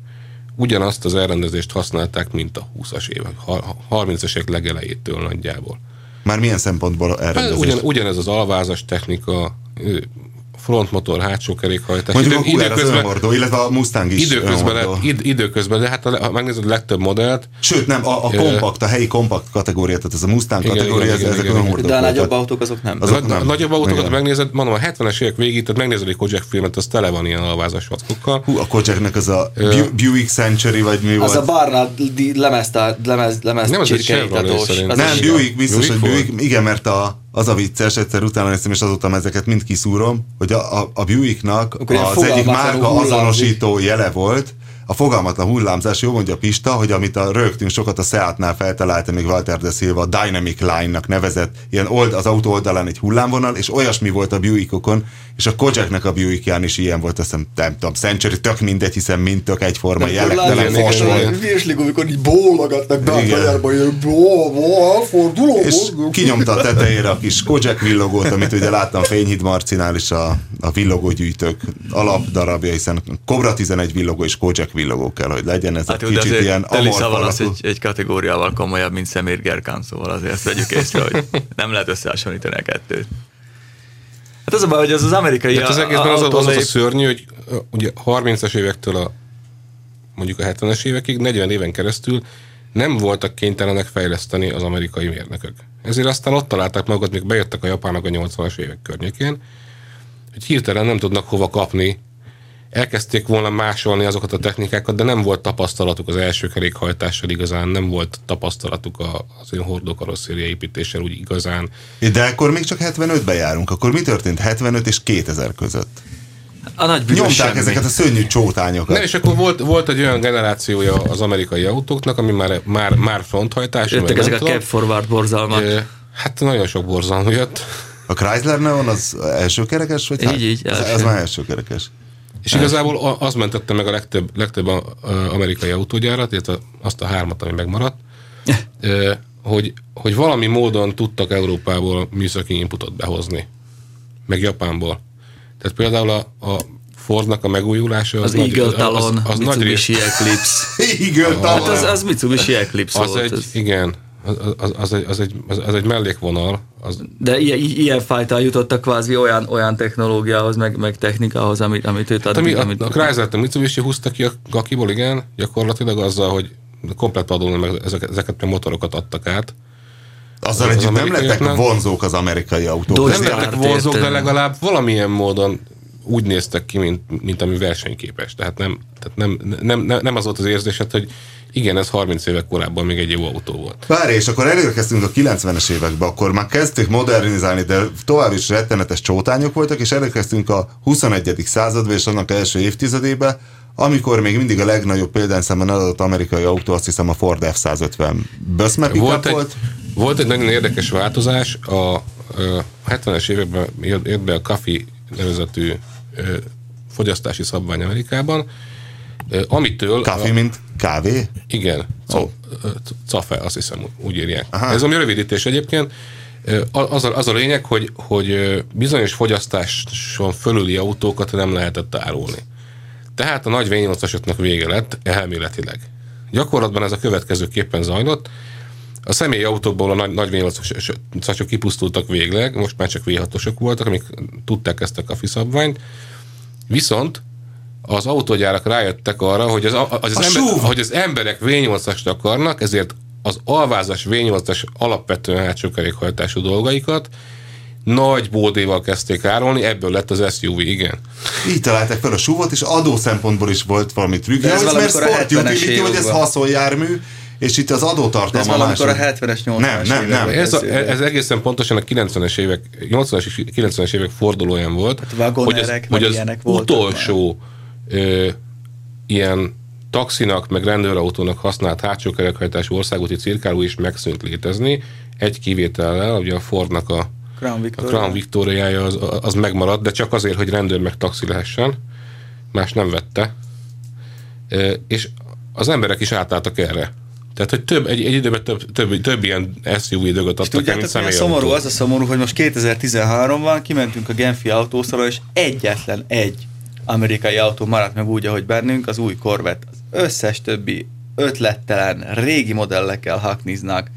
ugyanazt az elrendezést használták, mint a 20-as évek, ha- 30-as évek legelejétől nagyjából. Már milyen szempontból Hát elrendezés? Ugyan, ugyanez az alvázas technika, frontmotor, hátsó kerékhajtás. Mondjuk a Idő- Cooler az önhordó, illetve a Mustang is időközben, lett, id, időközben, de hát a, ha megnézed a legtöbb modellt, Sőt, nem, a, a kompakt, a helyi kompakt kategória, tehát ez a Mustang Igen, kategória, igen, ez- igen, ezek igen, önhordók De a nagyobb autók azok nem. Azok a, nem. a nagyobb autókat Igen. megnézed, mondom, a 70-es évek végig, tehát megnézed egy Kojak filmet, az tele van ilyen alvázas vackokkal. Hú, a Kojaknek az a Bu- Buick Century, vagy mi Az volt? a Barna lemez, lemez, lemez Nem, az egy. Chevrolet. Az nem, Buick, biztos, hogy? Buick, igen, mert a, az a vicces, egyszer utána néztem, és azóta ezeket mind kiszúrom, hogy a, a, a Buicknak Akkor az egyik márka azonosító jele volt, a fogalmatlan hullámzás, jó mondja Pista, hogy amit a rögtünk sokat a Seatnál feltalálta még Walter de Silva, a Dynamic Line-nak nevezett, ilyen old, az autó oldalán egy hullámvonal, és olyasmi volt a Buickokon, és a Kojaknek a Buickján is ilyen volt, azt hiszem, nem tudom, Century, tök mindegy, hiszen mind tök egyforma, jellegtelen fos volt. igen. Virslik, amikor így bólogatnak be a elforduló. És kinyomta a tetejére a kis Kojak villogót, amit ugye láttam Fényhíd Marcinál is a, a villogógyűjtők alapdarabja, hiszen Cobra 11 villogó és Kojak villogó kell, hogy legyen ez Hát de kicsit azért ilyen Telisával az egy, egy kategóriával komolyabb, mint Szemér Gerkán, szóval azért ezt vegyük észre, hogy nem lehet összehasonlítani a kettőt. Hát az a baj, hogy az az amerikai Tehát az egészben az, az, az, az a szörnyű, hogy ugye 30-as évektől a mondjuk a 70-es évekig, 40 éven keresztül nem voltak kénytelenek fejleszteni az amerikai mérnökök. Ezért aztán ott találták magukat, még bejöttek a japánok a 80-as évek környékén, hogy hirtelen nem tudnak hova kapni. Elkezdték volna másolni azokat a technikákat, de nem volt tapasztalatuk az első kerékhajtással igazán, nem volt tapasztalatuk a- az ilyen hordókarosszéria építéssel úgy igazán. De akkor még csak 75-ben járunk. Akkor mi történt 75 és 2000 között? A nagy Nyomták semmi. ezeket a szörnyű csótányokat. Nem, és akkor volt, volt egy olyan generációja az amerikai autóknak, ami már, már, már fronthajtású. Jöttek ezek nem a tudom. cab forward borzalmak. Hát nagyon sok borzalmú jött. A Chrysler Neon az első kerekes? Vagy Így, hát? így, Az, első. az már első kerekes. És igazából az mentette meg a legtöbb, legtöbb a, a amerikai autógyárat, illetve azt a hármat, ami megmaradt, ö, hogy, hogy valami módon tudtak Európából műszaki inputot behozni. Meg Japánból. Tehát például a, a Fordnak a megújulása Az nagy- Eagle Talon, az, az nagy Mitsubishi Eclipse. [laughs] Igen, Hát az, az Mitsubishi Eclipse az volt. egy, ez. igen, az, az, az, egy, az, egy, az, az egy mellékvonal, az, De ilyen, ilyen fajta jutottak kvázi olyan, olyan technológiához, meg, meg technikához, amit, amit őt Hát ami, addig, a, amit, a Chrysler a Mitsubishi húzta ki a gakiból, igen, gyakorlatilag azzal, hogy komplet adón meg ezeket, ezeket a motorokat adtak át. Azzal az együtt nem lettek vonzók az amerikai autók. Dodge Nem lettek vonzók, de legalább valamilyen módon úgy néztek ki, mint, mint ami versenyképes. Tehát nem, tehát nem, nem, nem, nem az volt az érzésed, hogy Igen, ez 30 évek korábban még egy jó autó volt. Várj, és akkor elérkeztünk a 90-es évekbe, akkor már kezdték modernizálni, de tovább is rettenetes csótányok voltak, és elérkeztünk a 21. századba és annak első évtizedébe, amikor még mindig a legnagyobb példányszámban adott amerikai autó, azt hiszem a Ford F-150 Böszme Volt egy, volt. volt egy nagyon érdekes változás, a, a 70-es években jött be a Coffee nevezetű fogyasztási szabvány Amerikában, amitől... A, mint kávé? Igen, Ó. CAFE, azt hiszem úgy írják. Aha. Ez ami rövidítés egyébként. Az a, az a lényeg, hogy, hogy bizonyos fogyasztáson fölüli autókat nem lehetett árulni. Tehát a nagy V8-asoknak vége lett elméletileg. Gyakorlatban ez a következőképpen zajlott. A személyi autókból a nagy, nagy V8-asok kipusztultak végleg, most már csak V6-osok voltak, amik tudták ezt a kafiszabványt. Viszont az autógyárak rájöttek arra, hogy az, az, az, ember, hogy az emberek V8-ast akarnak, ezért az alvázas V8-as alapvetően hátsó kerékhajtású dolgaikat nagy bódéval kezdték árulni, ebből lett az SUV, igen. Így találták fel a súvot, és adó szempontból is volt valami trükk. De ez ez mert sport 70-es utility, hogy ez haszonjármű, és itt az De ez adótartalma valamikor a másik. 70-es, 80-as Nem, nem, nem. Ez, a, ez egészen pontosan a 90-es évek, 80-as és 90-es évek fordulóján volt, Hát hogy az, hogy az utolsó ö, ilyen taxinak, meg rendőrautónak használt hátsó kerekhajtású országúti cirkáló is megszűnt létezni, egy kivétellel, ugye a Fordnak a, Crown a Victoria. Crown az, az megmaradt, de csak azért, hogy rendőr meg taxi lehessen, más nem vette, Ö, és az emberek is átálltak erre. Tehát, hogy több, egy, egy időben több, több, több ilyen SUV dögöt adtak el, mint Tudjátok, milyen személyautó. szomorú? Az a szomorú, hogy most 2013-ban kimentünk a Genfi autószalon, és egyetlen egy amerikai autó maradt meg úgy, ahogy bennünk, az új Corvette. Az összes többi ötlettelen, régi modellekkel hakniznak.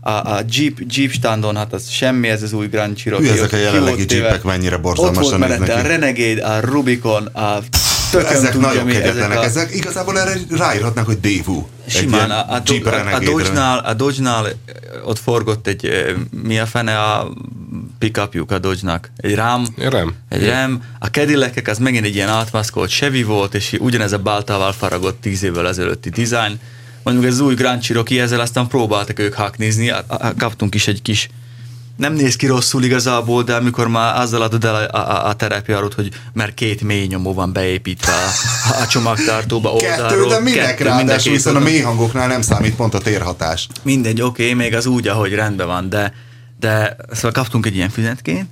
A, a Jeep, Jeep standon, hát az semmi, ez az új Grand Cherokee. Hű, ezek a jelenlegi. Jeepek mennyire borzalmasan a néznek ki. Renegade, a Rubicon, a tököm Ezek tudja nagyon mi, kegyetlenek. a- Ezek igazából erre ráírhatnak, hogy. Egy Simán, a, a, a, a. Dodge-nál, a Dodge-nál ott forgott egy, mi a fene a pickupjuk a Dodge-nak? Egy Ram. Ram. Egy Ram. A cadillac az megint egy ilyen átmaszkolt Chevy volt, és ugyanez a báltával faragott tíz évvel ezelőtti design. Mondjuk ez az új Grand Cherokee, ezzel aztán próbáltak ők haknizni, kaptunk is egy kis nem néz ki rosszul igazából, de amikor már azzal adod el a, a, a terepjárót, hogy mert két mély nyomó van beépítve a, a csomagtartóba oldalról. Kettő, de minek kettő, ráadásul, hiszen a mély hangoknál nem számít pont a térhatás. Mindegy, oké, okay, még az úgy, ahogy rendben van, de, de szóval kaptunk egy ilyen fizetként,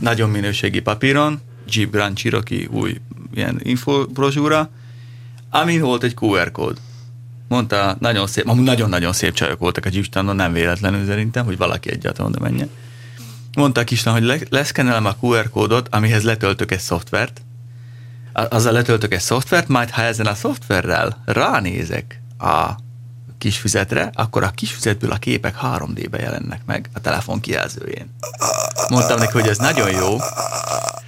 nagyon minőségi papíron, Jeep Grand Cherokee új ilyen infobrozsúra, amin volt egy QR kód. Mondta, nagyon szép, amúgy nagyon-nagyon szép csajok voltak a Jeep standon, nem véletlenül szerintem, hogy valaki egyáltalán oda menjen. Mondta a kislány, hogy le, leszkenelem a QR kódot, amihez letöltök egy szoftvert, azzal letöltök egy szoftvert, majd ha ezen a szoftverrel ránézek a kis füzetre, akkor a kis füzetből a képek 3D-be jelennek meg a telefon kijelzőjén. Mondtam neki, hogy ez nagyon jó.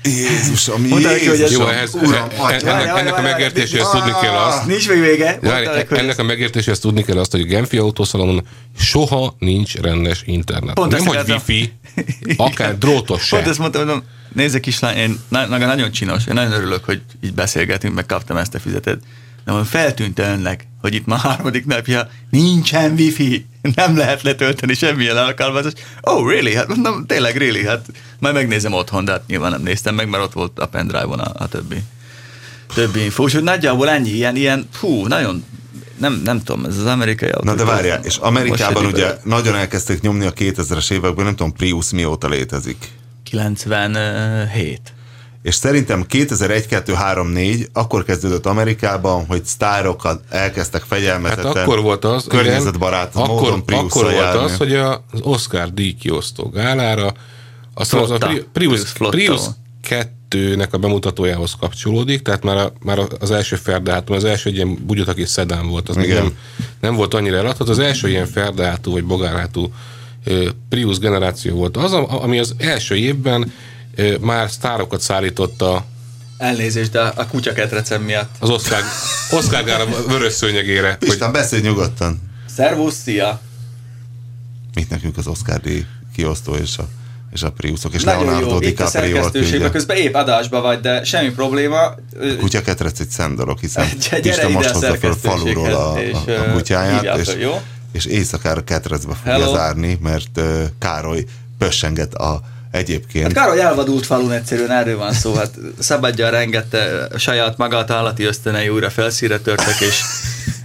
Jézusom, Mondta neki, hogy ez- Jó, ehhez, Uram, en- atya. ennek, ennek a megértéséhez tudni kell azt, Nincs még vége. Várj, Mondta neki, hogy ennek a megértéséhez tudni kell azt, hogy a Genfi autószalonon soha nincs rendes internet. Pont Nem, hogy wifi, [laughs] akár drótos se. Pont ezt mondtam, mondom, nézze kislány, én na- na- nagyon csinos, én nagyon örülök, hogy így beszélgetünk, meg kaptam ezt a füzetet. De mondom, feltűnt önnek, hogy itt ma harmadik napja nincsen wifi, nem lehet letölteni semmilyen alkalmazást. Oh, really? Hát mondom, tényleg really, hát majd megnézem otthon, de hát nyilván nem néztem meg, mert ott volt a pendrive-on a, a többi, többi info. Úgyhogy nagyjából ennyi, ilyen, ilyen, hú, nagyon, nem, nem tudom, ez az amerikai autó. Na de várjál, és Amerikában ugye egy nagyon elkezdték nyomni a 2000-es években, nem tudom, Prius mióta létezik. 97. És szerintem 2001, 2, 3, 4 akkor kezdődött Amerikában, hogy sztárokat elkezdtek Hát fegyelmezetten akkor volt az, igen, környezetbarát akkor, módon Priusszal akkor volt járni. az, hogy a- az Oscar díj kiosztó gálára aztán az a. Pri- Prius, Prius flotta Prius volt. 2-nek a bemutatójához kapcsolódik, tehát már, a, már az első ferdehátum, az első egy ilyen bugyotaki szedán volt, az Igen. nem, nem volt annyira eladható, az első ilyen ferdehátú vagy bogárhátú ö, Prius generáció volt az, ami az első évben már sztárokat szállította Elnézést, de a kutyaketrecem miatt. az Oscar, Oscar gála vörös szőnyegére, hogy Isten, beszélj nyugodtan. Szervusz, szia! Mit nekünk az Oscar díj kiosztó és a és a Priusok, és Nagyon Leonardo jó, itt a DiCaprio szerkesztőségben, közben épp adásba vagy, de semmi probléma. Kutya ketrec egy szendorok, hiszen [laughs] Gyere Isten ide most a hozza föl faluról a, a, a kutyáját, és, jó? és éjszakára ketrecbe fogja Hello. zárni, mert uh, Károly pössenget a egyébként. Hát Károly elvadult falun egyszerűen erről van szó, hát szabadjan rengette saját magát állati ösztönei újra felszíre törtek, és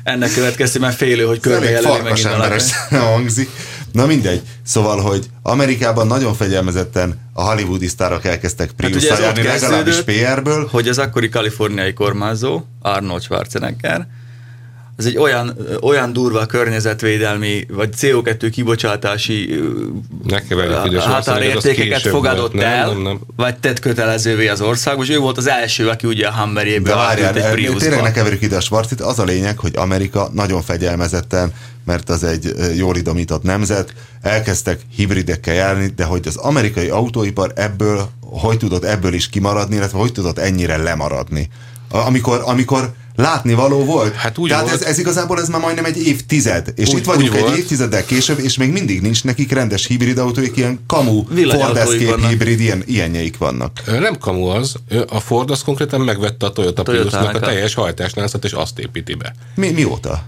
ennek következtében félő, hogy körbe Elég jelöli farkas megint emberes [laughs] hangzik. Na mindegy. Szóval, hogy Amerikában nagyon fegyelmezetten a hollywoodi sztárok elkezdtek Hát ugye prius ez ott járni, legalábbis PR-ből. hogy az akkori kaliforniai kormányzó, Arnold Schwarzenegger, az egy olyan, olyan durva környezetvédelmi, vagy CO2 kibocsátási határértékeket fogadott volt. Nem, el, nem, nem. vagy tett kötelezővé az országban, és ő volt az első, aki ugye a Hummerjébe De várjál, egy el- tényleg ne Priusba. keverjük ide a Schwarzit. Az a lényeg, hogy Amerika nagyon fegyelmezetten, mert az egy ö, jól idomított nemzet, elkezdtek hibridekkel járni, de hogy az amerikai autóipar ebből, hogy tudott ebből is kimaradni, illetve hogy tudott ennyire lemaradni. Amikor, amikor látni való volt. Hát úgy Tehát volt. Ez, ez igazából ez már majdnem egy évtized. És Úgy- itt vagyunk egy volt. évtizeddel később, és még mindig nincs nekik rendes hibrid autóik, ilyen kamu, Ford Escape hibrid, ilyen, ilyenjeik vannak. Nem kamu az, a Ford az konkrétan megvette a Toyota Toyotának Priusnak a teljes hajtásláncot, és azt építi be. Mi, mióta?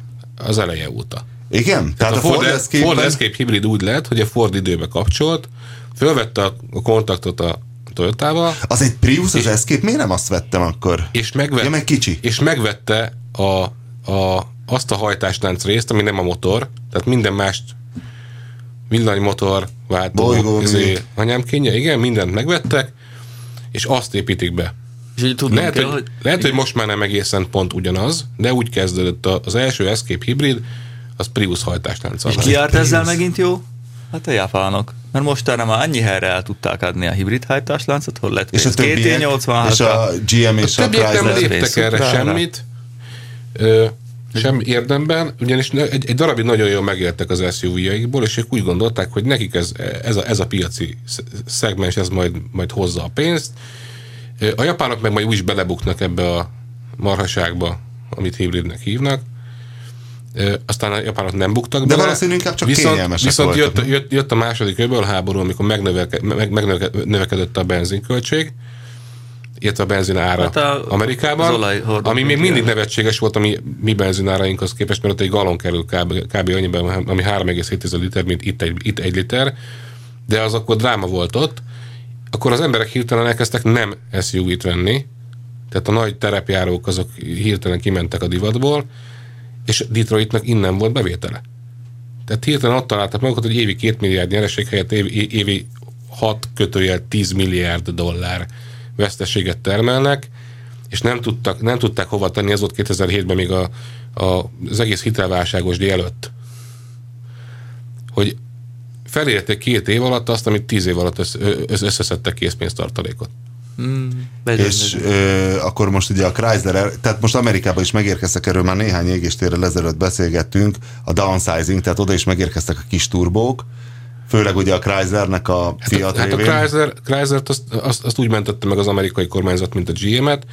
Az eleje óta. Igen? Tehát a Ford, Escape, Ford Escape hibrid úgy lett, hogy a Ford időbe kapcsolt, fölvette a a kontaktot a Toyotával, Az egy Prius, az Escape, miért nem azt vettem akkor? és, megvett, Ja, meg kicsi. és megvette a, a, azt a hajtáslánc részt, ami nem a motor, tehát minden mást villanymotor, váltó, izé, anyámkénye, igen, mindent megvettek, és azt építik be. És tudnom Lehet, kell, hogy, hogy lehet, hogy most már nem egészen pont ugyanaz, de úgy kezdődött a- az első Escape hibrid, az Prius hajtáslánccal. És ki járt ezzel megint jó? Hát a japánok. Mert mostanra már annyi helyre el tudták adni a hibrid hajtásláncot, hol lett És a többiek, 286 és a GM és a, többiek nem Chrysler. léptek Space erre Supra-ra. semmit, ö, sem érdemben, ugyanis egy, egy darabig nagyon jól megéltek az SUV-jaikból, és ők úgy gondolták, hogy nekik ez, ez, a, ez a piaci sz- szegmens, ez majd, majd hozza a pénzt. A japánok meg majd úgy is belebuknak ebbe a marhaságba, amit hibridnek hívnak. Ö, Aztán a japánok nem buktak De bele. valószínűleg inkább csak viszont, viszont jött, voltak. jött, jött, a második öbölháború, amikor megnövelke, meg, megnövekedett a benzinköltség, illetve a benzin ára Hát a- Amerikában, ami még mindig nevetséges volt a mi, mi benzinárainkhoz képest, mert ott egy galon kerül kb, kb. annyiban, ami 3,7 liter, mint itt egy, itt egy liter, de az akkor dráma volt ott, akkor az emberek hirtelen elkezdtek nem SUV-t venni, tehát a nagy terepjárók azok hirtelen kimentek a divatból, és Detroitnak innen volt bevétele. Tehát hirtelen ott találtak magukat, hogy évi 2 milliárd nyereség helyett évi, évi 6 kötőjel 10 milliárd dollár veszteséget termelnek, és nem, tudtak, nem tudták hova tenni, ez volt 2007-ben még a, a, az egész hitelválságos előtt, hogy felérték két év alatt azt, amit tíz év alatt össz, összeszedtek készpénztartalékot. És ö, akkor most ugye a Chrysler, tehát most Amerikában is megérkeztek, erről már néhány égéstérrel ezelőtt beszélgettünk, a downsizing, tehát oda is megérkeztek a kis turbók, főleg ugye a Chryslernek a Fiat Hát a révén. Chrysler, Chrysler-t azt, azt, azt úgy mentette meg az amerikai kormányzat, mint a GM-et,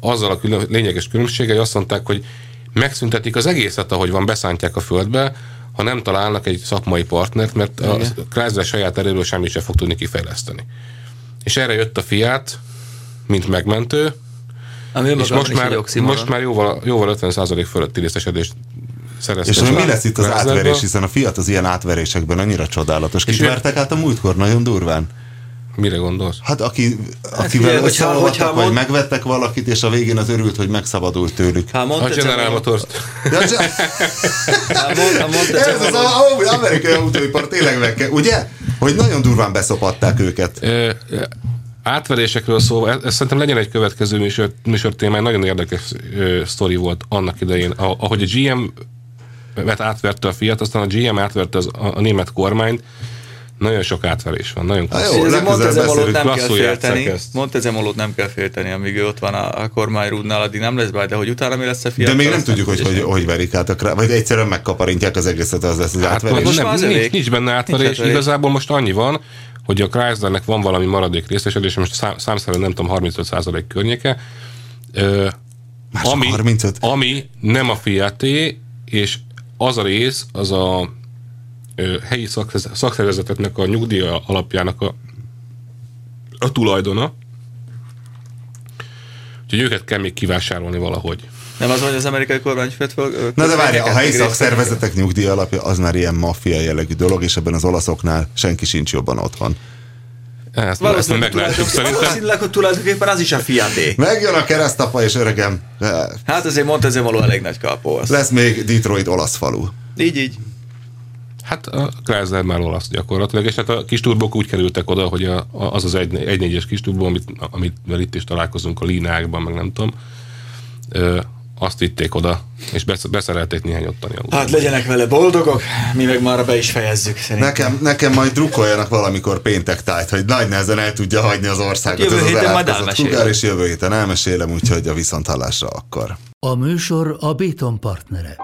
azzal a külön, lényeges különbséggel, hogy azt mondták, hogy megszüntetik az egészet, ahogy van, beszántják a földbe, ha nem találnak egy szakmai partnert, mert a Chrysler saját erőről semmit sem fog tudni kifejleszteni. És erre jött a Fiat, mint megmentő, Ami és most már, most már jóval, jóval 50% fölötti részesedést. És hogy mi lesz itt az Chryslerbe. átverés, hiszen a Fiat az ilyen átverésekben annyira csodálatos. Ő- vertek át a múltkor nagyon durván? Mire gondolsz? Hát aki, akivel figyelj, hogyha- hogyha vagy mond- megvettek valakit, és a végén az örült, hogy megszabadult tőlük. Ha A mondta General Motors. Ez az a- a- amerikai autóipar tényleg meg kell, ugye? Hogy nagyon durván beszopatták őket. Átverésekről szólva, ez, ez szerintem legyen egy következő műsor, műsor témája, nagyon érdekes ö, sztori volt annak idején, a, ahogy a GM vet átverte a Fiat, aztán a GM átverte az, a, a német kormányt, nagyon sok átverés van, nagyon Na klassz. jó, Montezemolót nem kell félteni. Montezemolót nem kell félteni, amíg ő ott van a, a kormányrúdnál, addig nem lesz baj, de hogy utána mi lesz a fiatal? De még nem tudjuk, hogy, hogy hogy verik át a krá... vagy egyszerűen megkaparintják az egészet, az lesz az Hát átverés. most nem, nincs, nincs benne átverés, átverés. igazából most annyi van, hogy a Chryslernek van valami maradék részesedése, most szám, számszerűen nem tudom, 35% környéke, ö, csak 35? ami nem a Fiaté, és az a rész, az a ö, helyi szakszervezeteknek a nyugdíj alapjának a a tulajdona. Úgyhogy őket kell még kivásárolni valahogy. Nem az, hogy az amerikai kormányfőt föl... Na de várj, a helyi szakszervezetek nyugdíj alapja az már ilyen maffia jellegű dolog, és ebben az olaszoknál senki sincs jobban otthon. Ezt, ezt meglátjuk szerintem. Valószínűleg, hogy tulajdonképpen az is a fiaté. Megjön a keresztapa, és öregem, Hát azért mondta, ezért való elég nagy kapó. Az. lesz még Detroit olasz falu. Így, így. Hát a Chrysler már olasz gyakorlatilag, és hát a kis turbók úgy kerültek oda, hogy a, az az egy, egy négyes kis turbó, amit, amit itt is találkozunk a línákban, meg nem tudom, azt vitték oda, és besz- beszerelték néhány ottani autót. Hát legyenek vele boldogok, mi meg már be is fejezzük szerintem. Nekem, nekem majd drukkoljanak valamikor péntek tájt, hogy nagy nehezen el tudja hagyni az országot. Jövő ez az héten majd elátkozott elmesélem. Kugár, és jövő héten elmesélem, úgyhogy a viszonthallásra akkor. A műsor a Béton partnere.